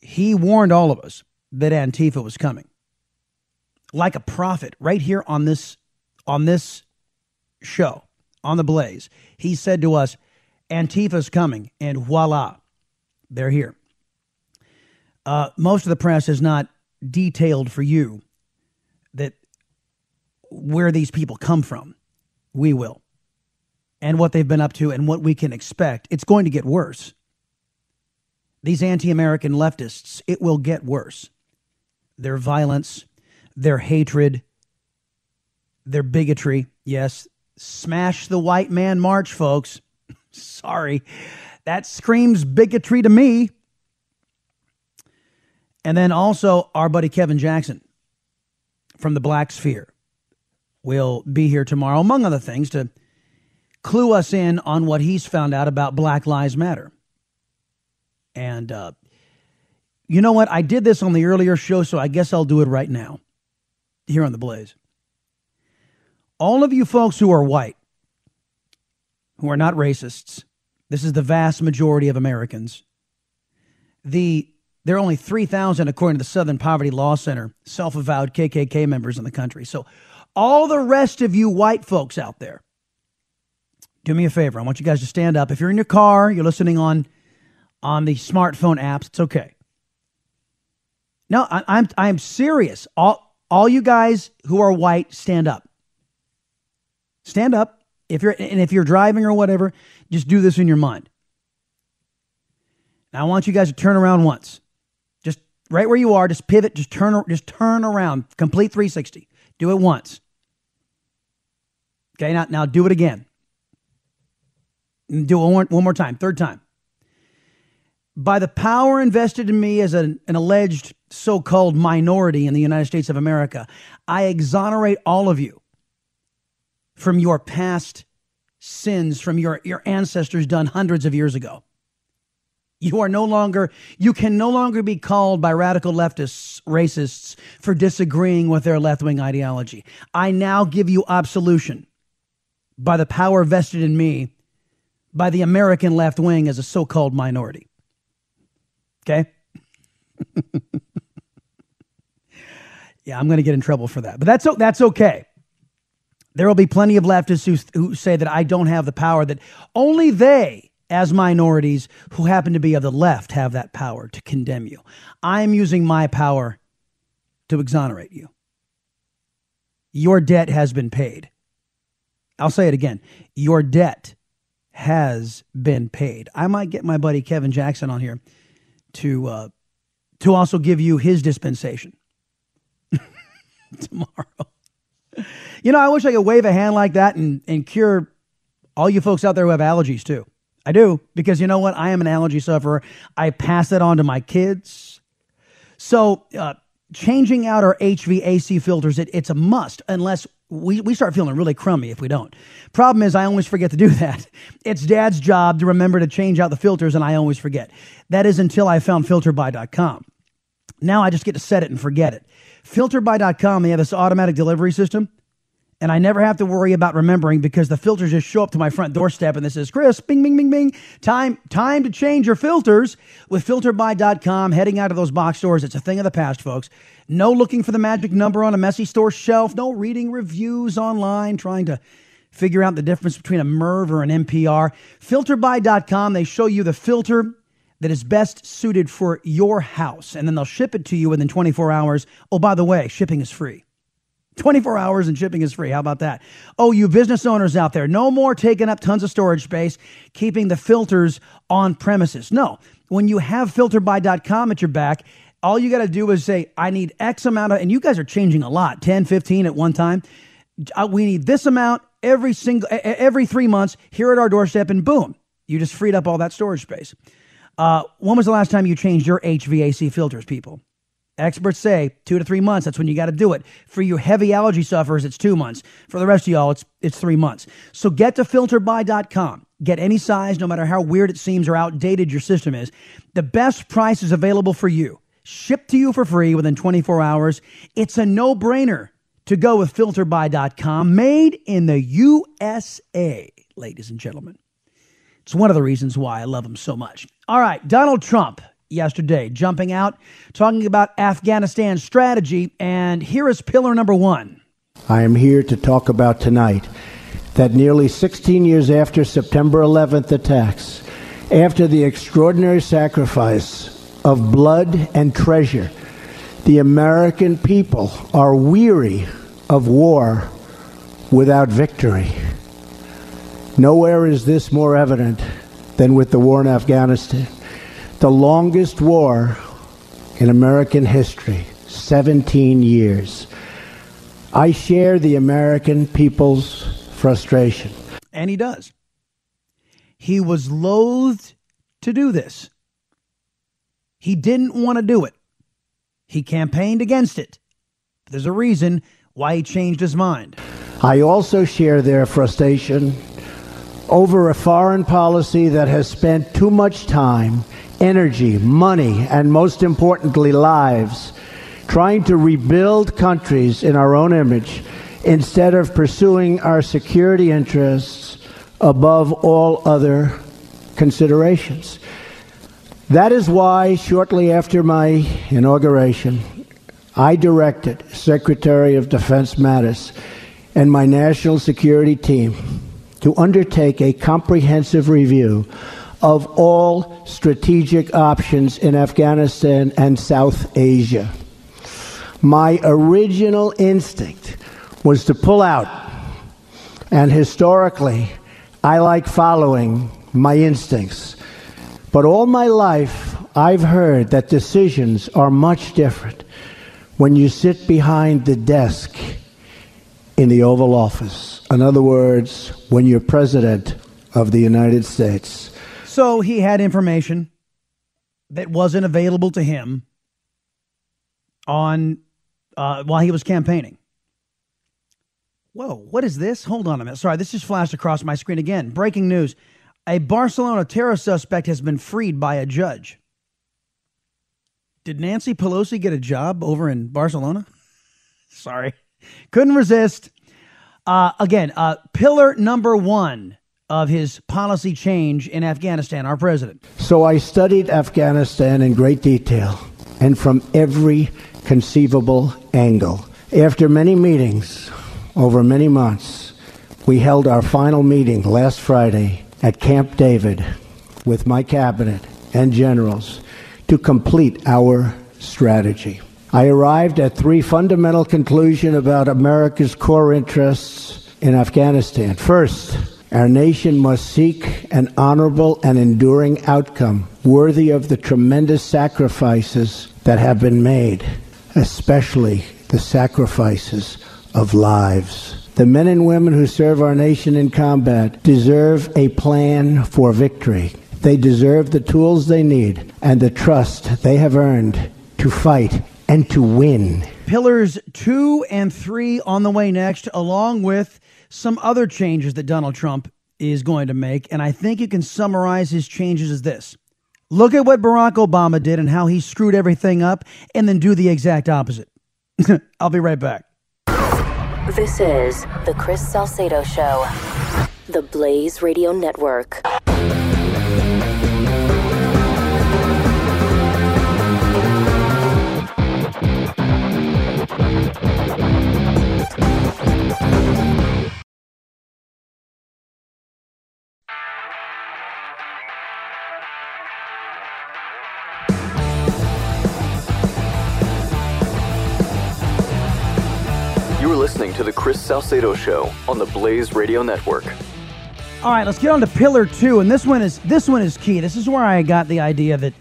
Speaker 3: He warned all of us that Antifa was coming, like a prophet, right here on this on this show on the Blaze. He said to us, "Antifa's coming," and voila, they're here. Uh, most of the press has not detailed for you that where these people come from we will. And what they've been up to and what we can expect. It's going to get worse. These anti American leftists, it will get worse. Their violence, their hatred, their bigotry. Yes, smash the white man march, folks. Sorry. That screams bigotry to me. And then also our buddy Kevin Jackson from the Black Sphere will be here tomorrow, among other things, to clue us in on what he's found out about Black Lives Matter. And uh, you know what? I did this on the earlier show, so I guess I'll do it right now here on The Blaze. All of you folks who are white, who are not racists, this is the vast majority of Americans. The there are only 3,000, according to the Southern Poverty Law Center, self avowed KKK members in the country. So all the rest of you white folks out there, do me a favor. I want you guys to stand up. If you're in your car, you're listening on on the smartphone apps, it's okay. No, I, I'm I'm serious. All all you guys who are white, stand up. Stand up. If you're and if you're driving or whatever, just do this in your mind. Now I want you guys to turn around once. Just right where you are, just pivot, just turn just turn around. Complete 360. Do it once. Okay, now now do it again. Do it one one more time, third time. By the power invested in me as an, an alleged so called minority in the United States of America, I exonerate all of you from your past sins, from your, your ancestors done hundreds of years ago. You are no longer, you can no longer be called by radical leftists racists for disagreeing with their left wing ideology. I now give you absolution by the power vested in me by the American left wing as a so called minority. Okay? yeah, I'm going to get in trouble for that. But that's, that's okay. There will be plenty of leftists who, who say that I don't have the power, that only they, as minorities who happen to be of the left, have that power to condemn you. I'm using my power to exonerate you. Your debt has been paid. I'll say it again. Your debt has been paid. I might get my buddy Kevin Jackson on here to uh, to also give you his dispensation tomorrow. You know, I wish I could wave a hand like that and, and cure all you folks out there who have allergies too. I do, because you know what? I am an allergy sufferer. I pass it on to my kids. So, uh, changing out our HVAC filters, it, it's a must unless we, we start feeling really crummy if we don't. Problem is, I always forget to do that. It's dad's job to remember to change out the filters, and I always forget. That is until I found filterbuy.com. Now I just get to set it and forget it. Filterbuy.com, they have this automatic delivery system, and I never have to worry about remembering because the filters just show up to my front doorstep and this says, Chris, bing, bing, bing, bing. Time, time to change your filters with filterbuy.com, heading out of those box stores. It's a thing of the past, folks. No looking for the magic number on a messy store shelf. No reading reviews online, trying to figure out the difference between a MERV or an MPR. Filterbuy.com, they show you the filter that is best suited for your house, and then they'll ship it to you within 24 hours. Oh, by the way, shipping is free. 24 hours and shipping is free. How about that? Oh, you business owners out there, no more taking up tons of storage space, keeping the filters on premises. No, when you have filterbuy.com at your back, all you got to do is say, I need X amount of, and you guys are changing a lot 10, 15 at one time. Uh, we need this amount every single, every three months here at our doorstep, and boom, you just freed up all that storage space. Uh, when was the last time you changed your HVAC filters, people? Experts say two to three months. That's when you got to do it. For you heavy allergy sufferers, it's two months. For the rest of y'all, it's it's three months. So get to filterbuy.com. Get any size, no matter how weird it seems or outdated your system is. The best price is available for you shipped to you for free within 24 hours. It's a no brainer to go with filterbuy.com, made in the USA, ladies and gentlemen. It's one of the reasons why I love them so much. All right, Donald Trump yesterday jumping out, talking about Afghanistan strategy, and here is pillar number one.
Speaker 8: I am here to talk about tonight that nearly 16 years after September 11th attacks, after the extraordinary sacrifice of blood and treasure. The American people are weary of war without victory. Nowhere is this more evident than with the war in Afghanistan. The longest war in American history, 17 years. I share the American people's frustration.
Speaker 3: And he does. He was loath to do this. He didn't want to do it. He campaigned against it. There's a reason why he changed his mind.
Speaker 8: I also share their frustration over a foreign policy that has spent too much time, energy, money, and most importantly, lives trying to rebuild countries in our own image instead of pursuing our security interests above all other considerations. That is why, shortly after my inauguration, I directed Secretary of Defense Mattis and my national security team to undertake a comprehensive review of all strategic options in Afghanistan and South Asia. My original instinct was to pull out, and historically, I like following my instincts. But all my life, I've heard that decisions are much different when you sit behind the desk in the Oval Office. In other words, when you're president of the United States.
Speaker 3: So he had information that wasn't available to him on uh, while he was campaigning. Whoa, what is this? Hold on a minute. Sorry, this just flashed across my screen again. Breaking news. A Barcelona terror suspect has been freed by a judge. Did Nancy Pelosi get a job over in Barcelona? Sorry. Couldn't resist. Uh, again, uh, pillar number one of his policy change in Afghanistan, our president.
Speaker 8: So I studied Afghanistan in great detail and from every conceivable angle. After many meetings over many months, we held our final meeting last Friday at Camp David with my cabinet and generals to complete our strategy. I arrived at three fundamental conclusions about America's core interests in Afghanistan. First, our nation must seek an honorable and enduring outcome worthy of the tremendous sacrifices that have been made, especially the sacrifices of lives. The men and women who serve our nation in combat deserve a plan for victory. They deserve the tools they need and the trust they have earned to fight and to win.
Speaker 3: Pillars two and three on the way next, along with some other changes that Donald Trump is going to make. And I think you can summarize his changes as this look at what Barack Obama did and how he screwed everything up, and then do the exact opposite. I'll be right back.
Speaker 13: This is The Chris Salcedo Show, the Blaze Radio Network.
Speaker 1: You are listening to the Chris Salcedo Show on the Blaze Radio Network.
Speaker 3: All right, let's get on to pillar two, and this one is this one is key. This is where I got the idea that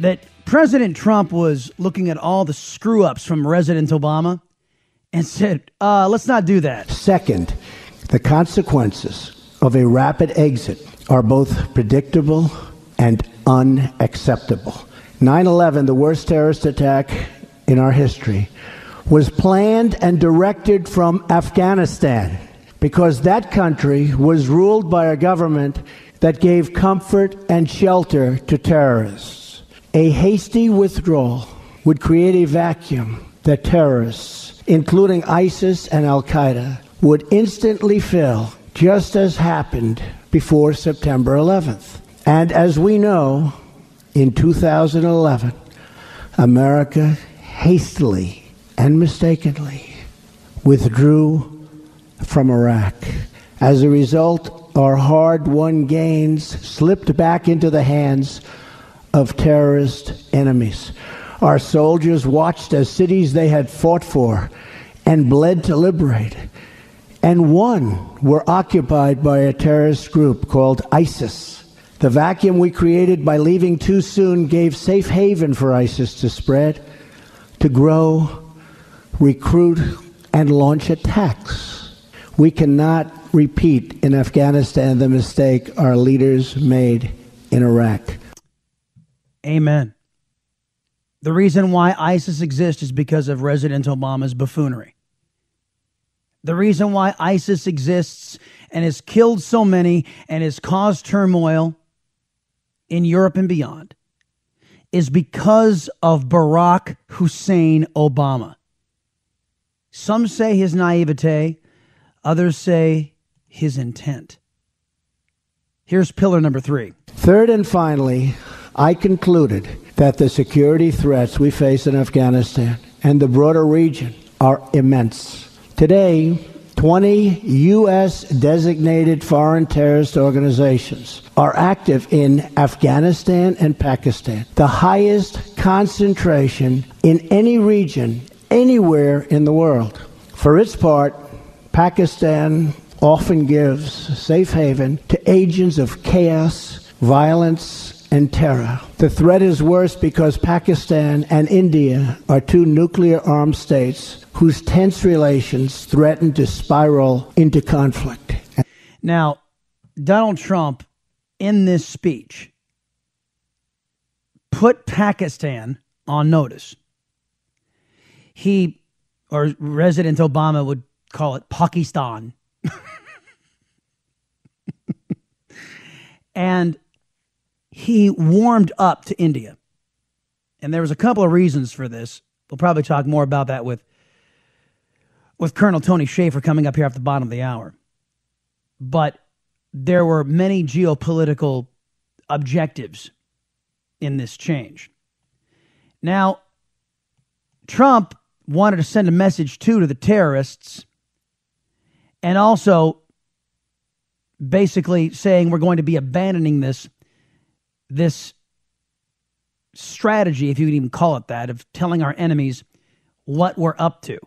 Speaker 3: that President Trump was looking at all the screw ups from President Obama and said, uh, "Let's not do that."
Speaker 8: Second, the consequences of a rapid exit are both predictable and unacceptable. 9 11, the worst terrorist attack in our history, was planned and directed from Afghanistan because that country was ruled by a government that gave comfort and shelter to terrorists. A hasty withdrawal would create a vacuum that terrorists, including ISIS and Al Qaeda, would instantly fill, just as happened before September 11th. And as we know, in 2011, America hastily and mistakenly withdrew from Iraq. As a result, our hard won gains slipped back into the hands of terrorist enemies. Our soldiers watched as cities they had fought for and bled to liberate and one were occupied by a terrorist group called ISIS. The vacuum we created by leaving too soon gave safe haven for ISIS to spread, to grow, recruit, and launch attacks. We cannot repeat in Afghanistan the mistake our leaders made in Iraq.
Speaker 3: Amen. The reason why ISIS exists is because of President Obama's buffoonery. The reason why ISIS exists and has killed so many and has caused turmoil in Europe and beyond is because of Barack Hussein Obama. Some say his naivete, others say his intent. Here's pillar number three.
Speaker 8: Third and finally, I concluded that the security threats we face in Afghanistan and the broader region are immense. Today, 20 U.S. designated foreign terrorist organizations are active in Afghanistan and Pakistan, the highest concentration in any region anywhere in the world. For its part, Pakistan often gives safe haven to agents of chaos, violence, and terror. The threat is worse because Pakistan and India are two nuclear armed states whose tense relations threaten to spiral into conflict.
Speaker 3: Now, Donald Trump, in this speech, put Pakistan on notice. He, or President Obama would call it Pakistan. and he warmed up to India. And there was a couple of reasons for this. We'll probably talk more about that with with Colonel Tony Shaffer coming up here at the bottom of the hour. But there were many geopolitical objectives in this change. Now, Trump wanted to send a message too to the terrorists and also basically saying we're going to be abandoning this this strategy, if you could even call it that, of telling our enemies what we're up to.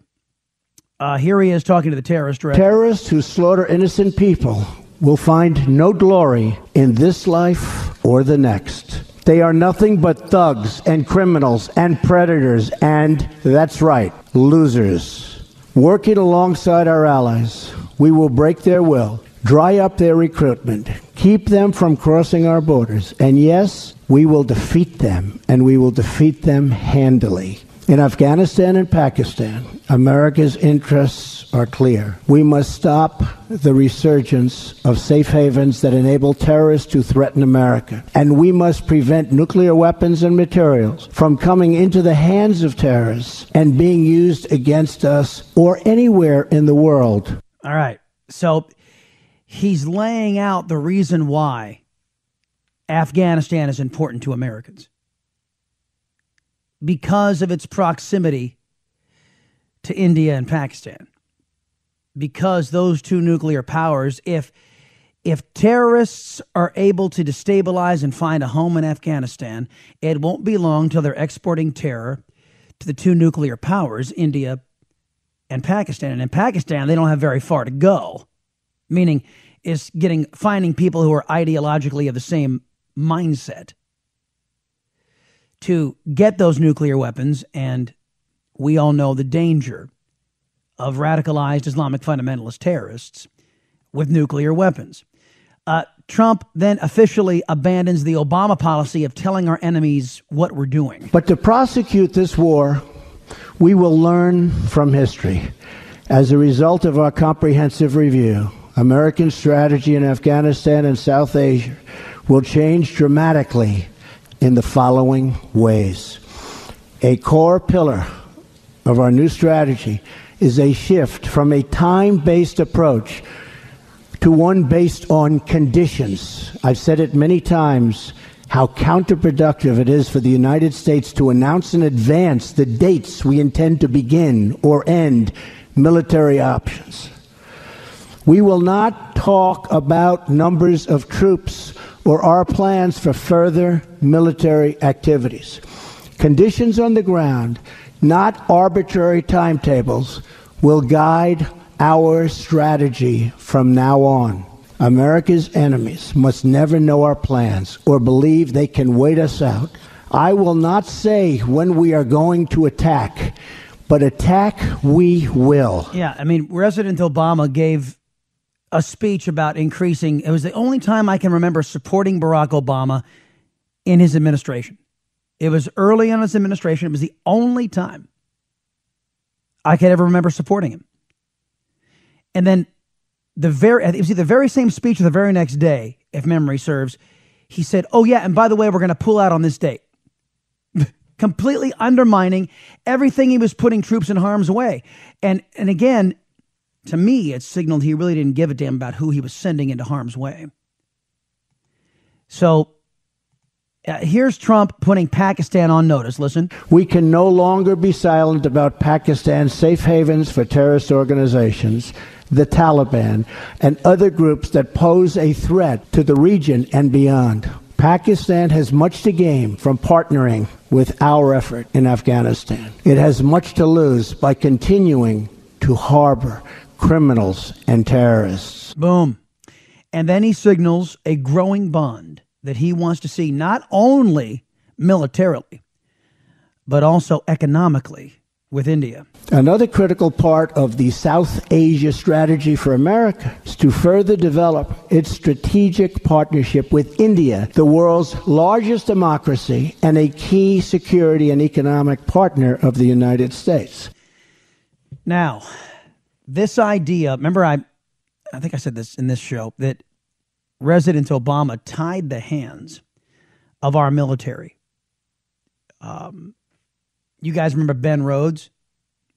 Speaker 3: Uh, here he is talking to the terrorist director.
Speaker 8: Terrorists who slaughter innocent people will find no glory in this life or the next. They are nothing but thugs and criminals and predators and, that's right, losers. Working alongside our allies, we will break their will, dry up their recruitment, keep them from crossing our borders, and yes, we will defeat them, and we will defeat them handily. In Afghanistan and Pakistan, America's interests are clear. We must stop the resurgence of safe havens that enable terrorists to threaten America. And we must prevent nuclear weapons and materials from coming into the hands of terrorists and being used against us or anywhere in the world.
Speaker 3: All right. So he's laying out the reason why Afghanistan is important to Americans because of its proximity to India and Pakistan. Because those two nuclear powers, if if terrorists are able to destabilize and find a home in Afghanistan, it won't be long till they're exporting terror to the two nuclear powers, India and Pakistan. And in Pakistan, they don't have very far to go, meaning is getting finding people who are ideologically of the same mindset to get those nuclear weapons. And we all know the danger of radicalized Islamic fundamentalist terrorists with nuclear weapons. Uh, Trump then officially abandons the Obama policy of telling our enemies what we're doing.
Speaker 8: But to prosecute this war, we will learn from history. As a result of our comprehensive review, American strategy in Afghanistan and South Asia will change dramatically in the following ways. A core pillar of our new strategy is a shift from a time based approach to one based on conditions. I've said it many times how counterproductive it is for the United States to announce in advance the dates we intend to begin or end military options. We will not talk about numbers of troops or our plans for further military activities. Conditions on the ground, not arbitrary timetables, will guide our strategy from now on. America's enemies must never know our plans or believe they can wait us out. I will not say when we are going to attack, but attack we will.
Speaker 3: Yeah, I mean, President Obama gave a speech about increasing. It was the only time I can remember supporting Barack Obama in his administration. It was early in his administration. It was the only time I could ever remember supporting him. And then the very it was the very same speech the very next day, if memory serves. He said, "Oh yeah, and by the way, we're going to pull out on this date." Completely undermining everything he was putting troops in harm's way. And and again, to me, it signaled he really didn't give a damn about who he was sending into harm's way. So uh, here's Trump putting Pakistan on notice. Listen.
Speaker 8: We can no longer be silent about Pakistan's safe havens for terrorist organizations the Taliban, and other groups that pose a threat to the region and beyond. Pakistan has much to gain from partnering with our effort in Afghanistan. It has much to lose by continuing to harbor criminals and terrorists.
Speaker 3: Boom. And then he signals a growing bond that he wants to see not only militarily, but also economically with India.
Speaker 8: Another critical part of the South Asia strategy for America is to further develop its strategic partnership with India, the world's largest democracy and a key security and economic partner of the United States.
Speaker 3: Now, this idea, remember I I think I said this in this show that President Obama tied the hands of our military. Um, you guys remember Ben Rhodes?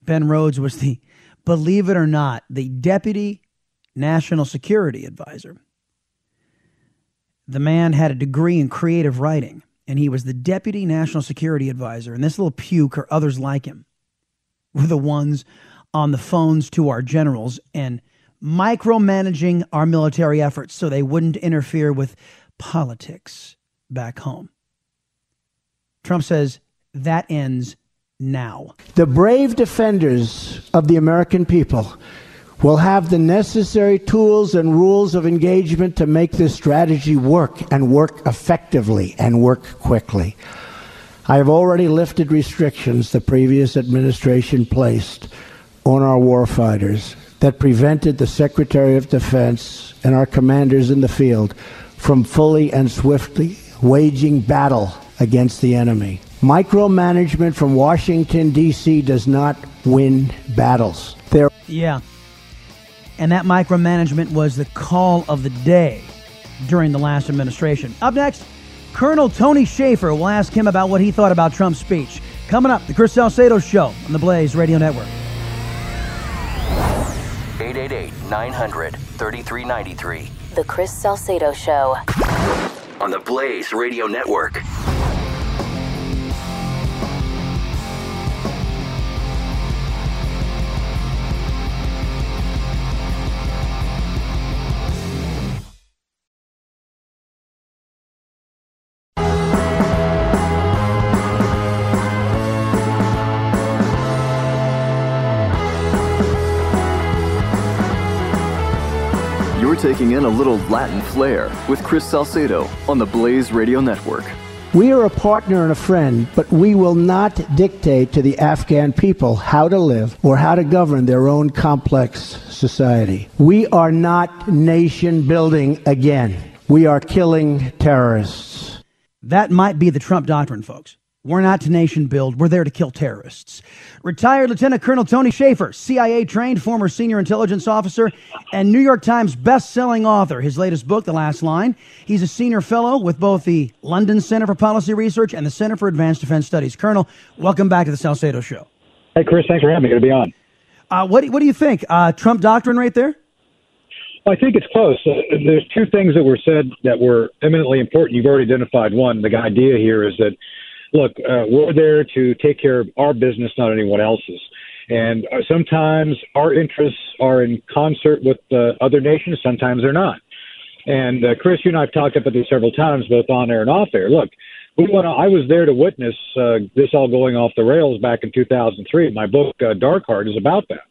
Speaker 3: Ben Rhodes was the, believe it or not, the deputy national security advisor. The man had a degree in creative writing, and he was the deputy national security advisor. And this little puke or others like him were the ones on the phones to our generals and micromanaging our military efforts so they wouldn't interfere with politics back home. Trump says that ends now.
Speaker 8: The brave defenders of the American people will have the necessary tools and rules of engagement to make this strategy work and work effectively and work quickly. I have already lifted restrictions the previous administration placed on our warfighters that prevented the Secretary of Defense and our commanders in the field from fully and swiftly waging battle against the enemy. Micromanagement from Washington, D.C. does not win battles. There
Speaker 3: Yeah. And that micromanagement was the call of the day during the last administration. Up next, Colonel Tony Shaffer will ask him about what he thought about Trump's speech. Coming up, the Chris Salcedo Show on the Blaze Radio Network.
Speaker 17: 888 900 3393.
Speaker 13: The Chris Salcedo Show.
Speaker 17: On the Blaze Radio Network.
Speaker 1: In a little Latin flair with Chris Salcedo on the Blaze Radio Network.
Speaker 8: We are a partner and a friend, but we will not dictate to the Afghan people how to live or how to govern their own complex society. We are not nation building again. We are killing terrorists.
Speaker 3: That might be the Trump doctrine, folks. We're not to nation build, we're there to kill terrorists. Retired Lieutenant Colonel Tony Shaffer, CIA trained former senior intelligence officer and New York Times best-selling author. His latest book, The Last Line. He's a senior fellow with both the London Center for Policy Research and the Center for Advanced Defense Studies. Colonel, welcome back to the Salcedo Show.
Speaker 18: Hey, Chris, thanks for having me. Good to be on.
Speaker 3: Uh, what, do- what do you think? Uh, Trump doctrine right there?
Speaker 18: Well, I think it's close. Uh, there's two things that were said that were eminently important. You've already identified one. The idea here is that, look, uh, we're there to take care of our business, not anyone else's. And uh, sometimes our interests are in concert with other nations, sometimes they're not. And uh, Chris, you and I have talked about this several times, both on air and off air. Look, we want to. I was there to witness uh, this all going off the rails back in 2003. My book, uh, Dark Heart, is about that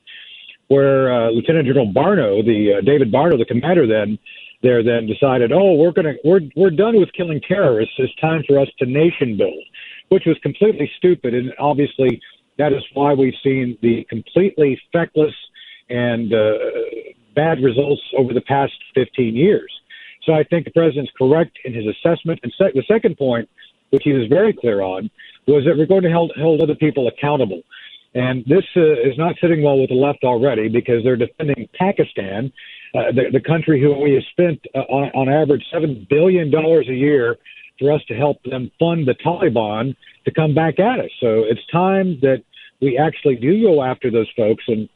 Speaker 18: where uh, Lieutenant General Barno, the uh, David Barno, the commander then there, then decided, oh, we're gonna we're we're done with killing terrorists. It's time for us to nation build, which was completely stupid, and obviously that is why we've seen the completely feckless and uh, bad results over the past 15 years. So I think the president's correct in his assessment. And sec- the second point, which he was very clear on, was that we're going to hold, hold other people accountable. And this uh, is not sitting well with the left already because they're defending Pakistan, uh, the, the country who we have spent uh, on, on average seven billion dollars a year for us to help them fund the Taliban to come back at us. So it's time that we actually do go after those folks. And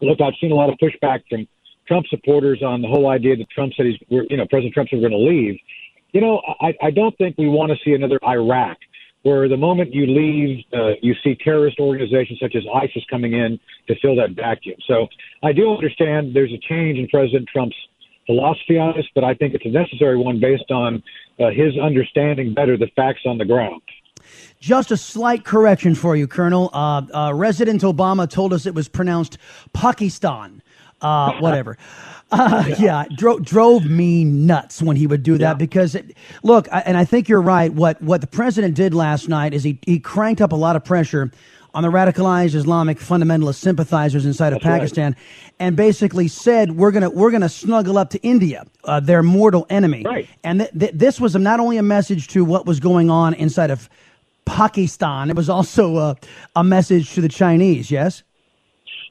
Speaker 18: look, I've seen a lot of pushback from Trump supporters on the whole idea that Trump said he's, you know, President Trump said we're going to leave. You know, I, I don't think we want to see another Iraq where the moment you leave, uh, you see terrorist organizations such as ISIS coming in to fill that vacuum. So I do understand there's a change in President Trump's philosophy on this, but I think it's a necessary one based on uh, his understanding better the facts on the ground.
Speaker 3: Just a slight correction for you, Colonel. Uh, uh, Resident Obama told us it was pronounced Pakistan. Uh, whatever. Uh, yeah, dro- drove me nuts when he would do that yeah. because, it, look, I, and I think you're right. What what the president did last night is he he cranked up a lot of pressure on the radicalized Islamic fundamentalist sympathizers inside That's of Pakistan, right. and basically said we're gonna we're gonna snuggle up to India, uh, their mortal enemy.
Speaker 18: Right.
Speaker 3: And th- th- this was not only a message to what was going on inside of Pakistan, it was also a, a message to the Chinese. Yes.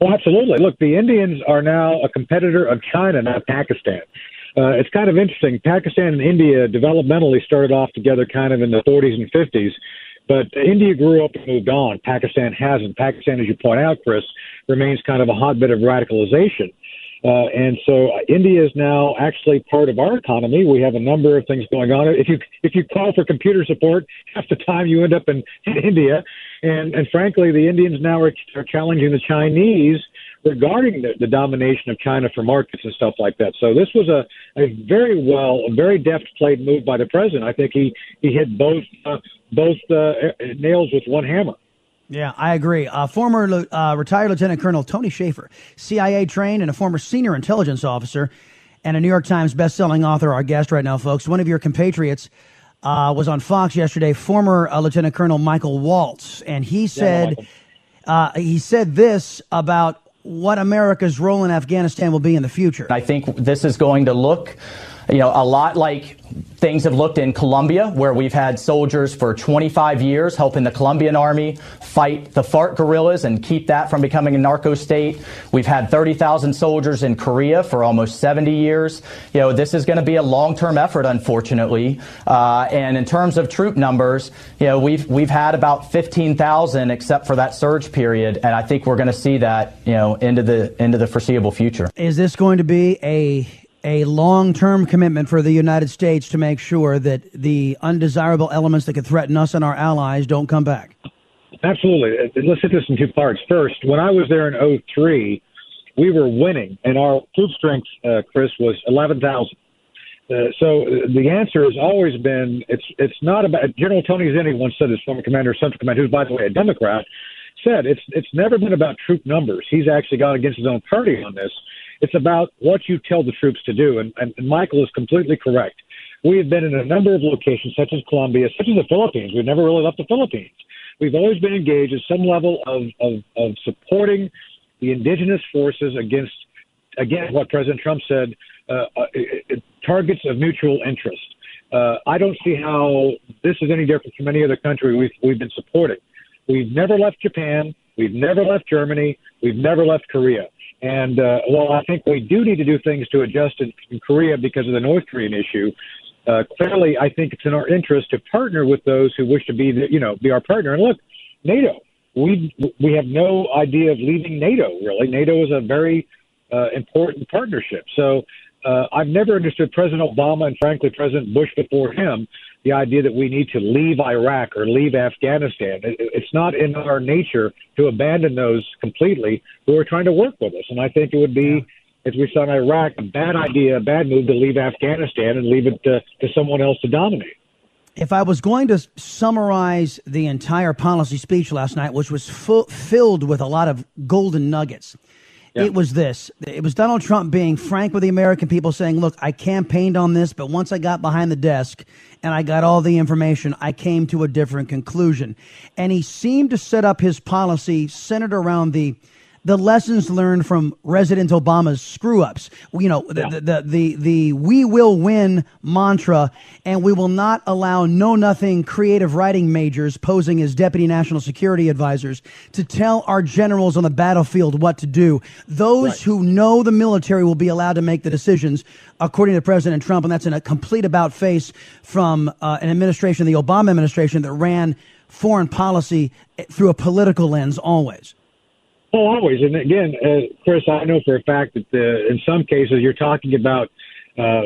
Speaker 18: Well, absolutely. Look, the Indians are now a competitor of China, not Pakistan. Uh, it's kind of interesting. Pakistan and India developmentally started off together kind of in the 40s and 50s, but India grew up and moved on. Pakistan hasn't. Pakistan, as you point out, Chris, remains kind of a hotbed of radicalization. Uh, and so India is now actually part of our economy. We have a number of things going on. If you if you call for computer support, half the time you end up in, in India. And and frankly, the Indians now are, are challenging the Chinese regarding the, the domination of China for markets and stuff like that. So this was a, a very well, a very deft played move by the president. I think he he hit both uh, both uh, nails with one hammer.
Speaker 3: Yeah, I agree. Uh, former uh, retired Lieutenant Colonel Tony Shaffer, CIA trained and a former senior intelligence officer, and a New York Times best-selling author. Our guest right now, folks. One of your compatriots uh, was on Fox yesterday. Former uh, Lieutenant Colonel Michael Waltz, and he said yeah, uh, he said this about what America's role in Afghanistan will be in the future.
Speaker 19: I think this is going to look you know, a lot like things have looked in Colombia, where we've had soldiers for 25 years helping the Colombian army fight the FARC guerrillas and keep that from becoming a narco state. We've had 30,000 soldiers in Korea for almost 70 years. You know, this is going to be a long-term effort, unfortunately. Uh, and in terms of troop numbers, you know, we've we've had about 15,000 except for that surge period, and I think we're going to see that, you know, into the into the foreseeable future.
Speaker 3: Is this going to be a a long term commitment for the United States to make sure that the undesirable elements that could threaten us and our allies don't come back?
Speaker 18: Absolutely. Uh, let's hit this in two parts. First, when I was there in 03, we were winning, and our troop strength, uh, Chris, was 11,000. Uh, so uh, the answer has always been it's it's not about General Tony Zinni once said his former commander of Central Command, who's by the way a Democrat, said it's it's never been about troop numbers. He's actually gone against his own party on this. It's about what you tell the troops to do. And, and, and Michael is completely correct. We have been in a number of locations, such as Colombia, such as the Philippines. We've never really left the Philippines. We've always been engaged in some level of, of, of supporting the indigenous forces against, again, what President Trump said, uh, uh, targets of mutual interest. Uh, I don't see how this is any different from any other country we've, we've been supporting. We've never left Japan. We've never left Germany. We've never left Korea. And uh, while I think we do need to do things to adjust in, in Korea because of the North Korean issue, uh, clearly I think it's in our interest to partner with those who wish to be, the, you know, be our partner. And look, NATO, we we have no idea of leaving NATO. Really, NATO is a very uh, important partnership. So uh, I've never understood President Obama and frankly President Bush before him the idea that we need to leave Iraq or leave Afghanistan. It's not in our nature to abandon those completely who are trying to work with us. And I think it would be, as we saw in Iraq, a bad idea, a bad move to leave Afghanistan and leave it to, to someone else to dominate.
Speaker 3: If I was going to summarize the entire policy speech last night, which was filled with a lot of golden nuggets, yeah. It was this. It was Donald Trump being frank with the American people, saying, Look, I campaigned on this, but once I got behind the desk and I got all the information, I came to a different conclusion. And he seemed to set up his policy centered around the the lessons learned from President Obama's screw ups. You know, the, yeah. the, the, the, the, we will win mantra, and we will not allow know nothing creative writing majors posing as deputy national security advisors to tell our generals on the battlefield what to do. Those right. who know the military will be allowed to make the decisions, according to President Trump, and that's in a complete about face from uh, an administration, the Obama administration, that ran foreign policy through a political lens always.
Speaker 18: Oh, always. And again, uh, Chris, I know for a fact that the, in some cases you're talking about uh,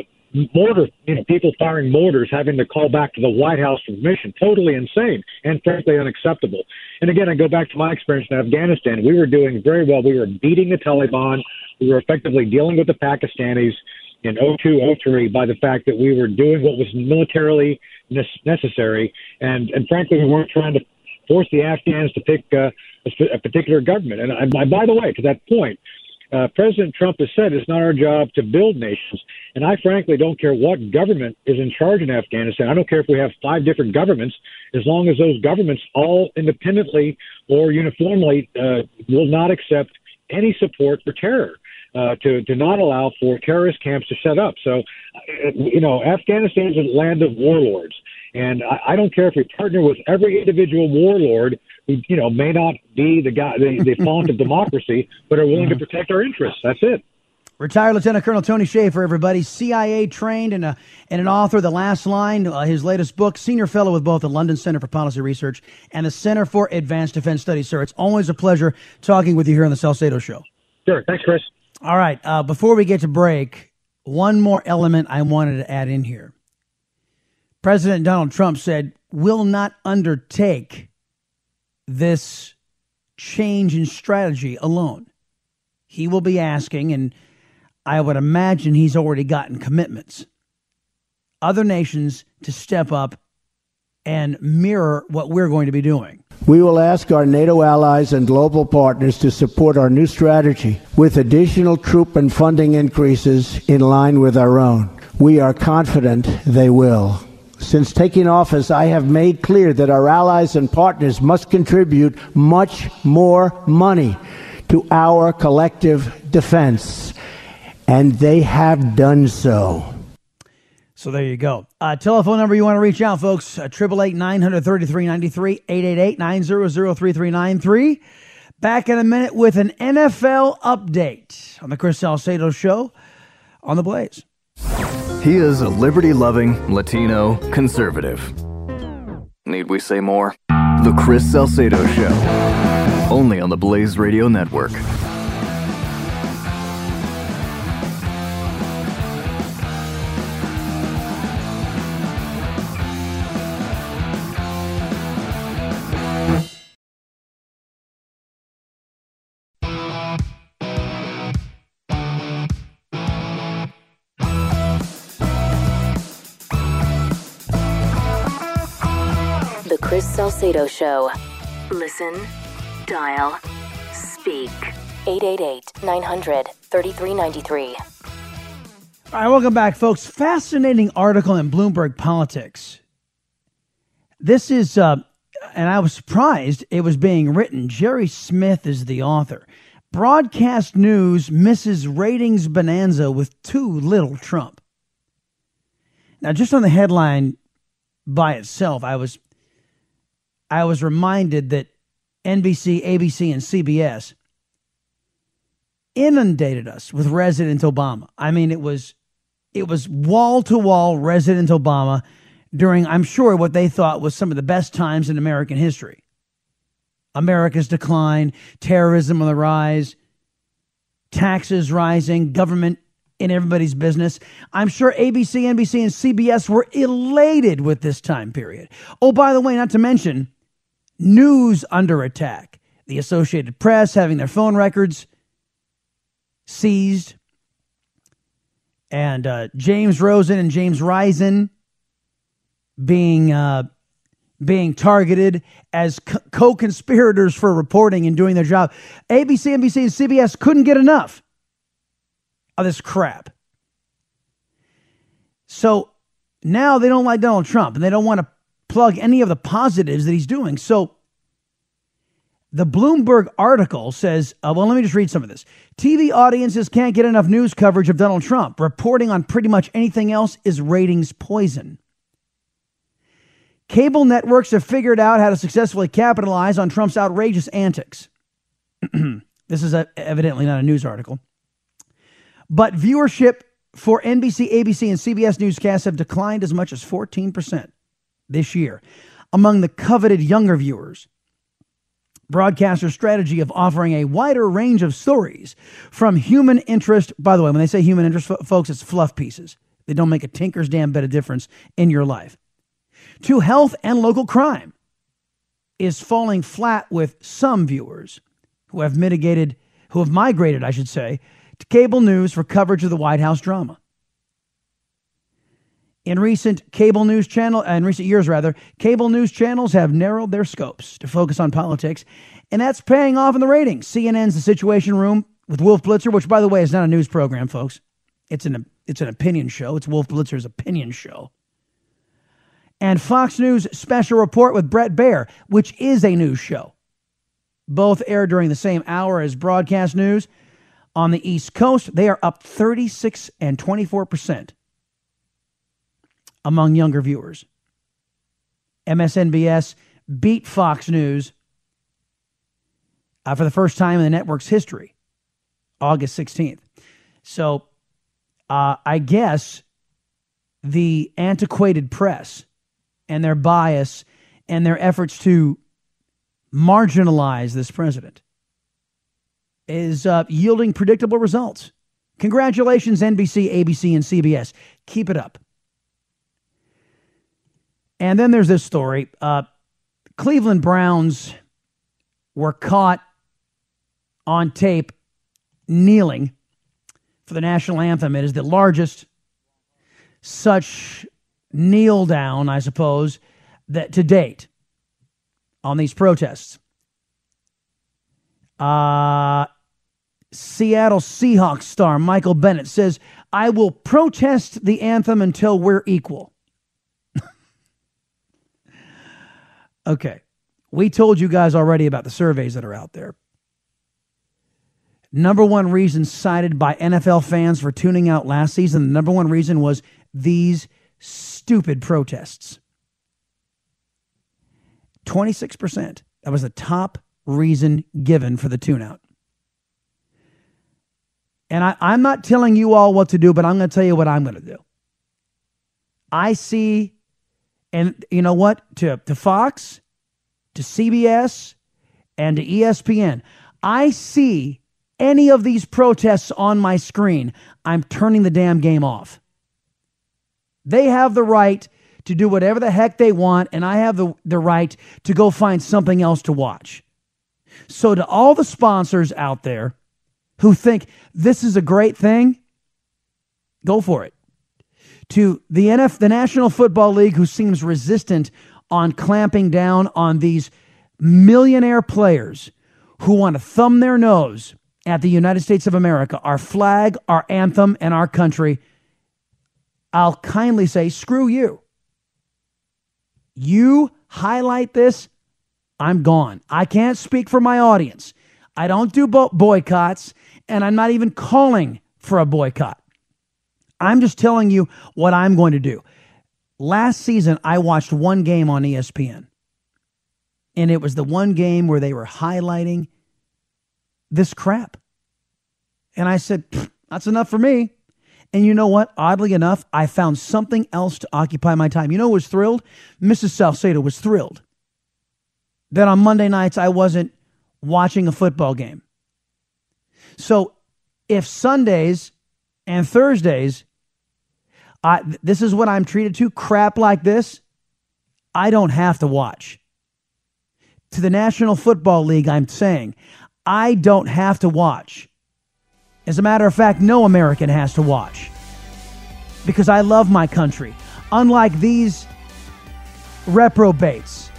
Speaker 18: mortar, you know, people firing mortars, having to call back to the White House for permission. Totally insane and frankly unacceptable. And again, I go back to my experience in Afghanistan. We were doing very well. We were beating the Taliban. We were effectively dealing with the Pakistanis in 02, 03 by the fact that we were doing what was militarily necessary. And, and frankly, we weren't trying to force the Afghans to pick uh, a, particular government. And, and by the way, to that point, uh, President Trump has said it's not our job to build nations. And I frankly don't care what government is in charge in Afghanistan. I don't care if we have five different governments, as long as those governments all independently or uniformly uh, will not accept any support for terror. Uh, to to not allow for terrorist camps to set up. So, uh, you know, Afghanistan is a land of warlords, and I, I don't care if we partner with every individual warlord who you know may not be the guy the, the font of democracy, but are willing mm-hmm. to protect our interests. That's it.
Speaker 3: Retired Lieutenant Colonel Tony Shaffer, everybody, CIA trained and, a, and an author, The Last Line, uh, his latest book, senior fellow with both the London Center for Policy Research and the Center for Advanced Defense Studies. Sir, it's always a pleasure talking with you here on the Salcedo Show.
Speaker 18: Sure. Thanks, Chris.
Speaker 3: All right. Uh, before we get to break, one more element I wanted to add in here. President Donald Trump said, will not undertake this change in strategy alone. He will be asking, and I would imagine he's already gotten commitments, other nations to step up and mirror what we're going to be doing.
Speaker 8: We will ask our NATO allies and global partners to support our new strategy with additional troop and funding increases in line with our own. We are confident they will. Since taking office, I have made clear that our allies and partners must contribute much more money to our collective defense, and they have done so.
Speaker 3: So there you go. Uh, telephone number you want to reach out, folks, uh, triple eight nine hundred thirty three ninety three eight eight eight nine zero zero three three nine three. Back in a minute with an NFL update on the Chris Salcedo Show on the Blaze.
Speaker 1: He is a liberty loving Latino conservative. Need we say more? The Chris Salcedo Show. Only on the Blaze Radio Network.
Speaker 13: Salcedo Show. Listen, dial, speak. 888 900 3393. All
Speaker 3: right, welcome back, folks. Fascinating article in Bloomberg Politics. This is, uh, and I was surprised it was being written. Gerry Smith is the author. Broadcast news misses ratings bonanza with too little Trump. Now, just on the headline by itself, I was I was reminded that NBC, ABC, and CBS inundated us with Resident Obama. I mean, it was it was wall to wall Resident Obama during, I'm sure, what they thought was some of the best times in American history. America's decline, terrorism on the rise, taxes rising, government in everybody's business. I'm sure ABC, NBC, and CBS were elated with this time period. Oh, by the way, not to mention news under attack. The Associated Press having their phone records seized, and uh, James Rosen and James Risen being uh, being targeted as co-conspirators for reporting and doing their job. ABC, NBC, and CBS couldn't get enough of this crap. So now they don't like Donald Trump and they don't want to plug any of the positives that he's doing. So the Bloomberg article says, uh, well, let me just read some of this. TV audiences can't get enough news coverage of Donald Trump. Reporting on pretty much anything else is ratings poison. Cable networks have figured out how to successfully capitalize on Trump's outrageous antics. this is a, evidently not a news article. But viewership for NBC, ABC, and CBS newscasts have declined as much as 14% this year among the coveted younger viewers. Broadcaster strategy of offering a wider range of stories from human interest. By the way, when they say human interest, folks, it's fluff pieces. They don't make a tinker's damn bit of difference in your life. To health and local crime is falling flat with some viewers who have mitigated, who have migrated, I should say, to cable news for coverage of the White House drama. In recent cable news channel, uh, in recent years rather, cable news channels have narrowed their scopes to focus on politics, and that's paying off in the ratings. CNN's The Situation Room with Wolf Blitzer, which by the way is not a news program, folks. It's an it's an opinion show. It's Wolf Blitzer's opinion show. And Fox News special report with Bret Baier, which is a news show. Both air during the same hour as broadcast news. On the East Coast, they are up 36 and 24% among younger viewers. MSNBS beat Fox News uh, for the first time in the network's history, August 16th. So uh, I guess the antiquated press and their bias and their efforts to marginalize this president is uh, yielding predictable results. Congratulations, NBC, ABC, and CBS. Keep it up. And then there's this story uh, Cleveland Browns were caught on tape kneeling for the national anthem. It is the largest such kneel down, I suppose, that to date on these protests. Uh, Seattle Seahawks star Michael Bennett says, I will protest the anthem until we're equal. Okay. We told you guys already about the surveys that are out there. Number one reason cited by NFL fans for tuning out last season, the number one reason was these stupid protests. 26%. That was the top reason given for the tune out. And I, I'm not telling you all what to do, but I'm going to tell you what I'm going to do. I see, and you know what? To, to Fox, to CBS, and to ESPN, I see any of these protests on my screen, I'm turning the damn game off. They have the right to do whatever the heck they want, and I have the, the right to go find something else to watch. So, to all the sponsors out there who think this is a great thing, go for it. To the NF, the National Football League, who seems resistant on clamping down on these millionaire players who want to thumb their nose at the United States of America, our flag, our anthem, and our country, I'll kindly say, screw you. You highlight this, I'm gone. I can't speak for my audience. I don't do bo- boycotts, and I'm not even calling for a boycott. I'm just telling you what I'm going to do. Last season, I watched one game on ESPN, and it was the one game where they were highlighting this crap. And I said, that's enough for me. And you know what? Oddly enough, I found something else to occupy my time. You know was thrilled? Mrs. Salcedo was thrilled that on Monday nights I wasn't watching a football game. So if Sundays and Thursdays, I, this is what I'm treated to crap like this, I don't have to watch. To the National Football League, I'm saying, I don't have to watch. As a matter of fact, no American has to watch. Because I love my country. Unlike these reprobates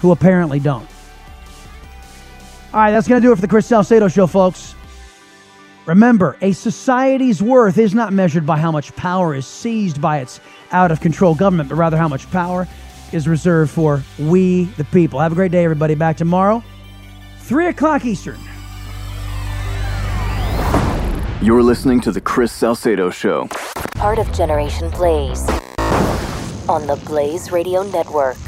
Speaker 3: who apparently don't. All right, that's going to do it for the Chris Salcedo Show, folks. Remember, a society's worth is not measured by how much power is seized by its out of control government, but rather how much power is reserved for we, the people. Have a great day, everybody. Back tomorrow. 3 o'clock Eastern.
Speaker 1: You're listening to The Chris Salcedo Show.
Speaker 13: Part of Generation Blaze on the Blaze Radio Network.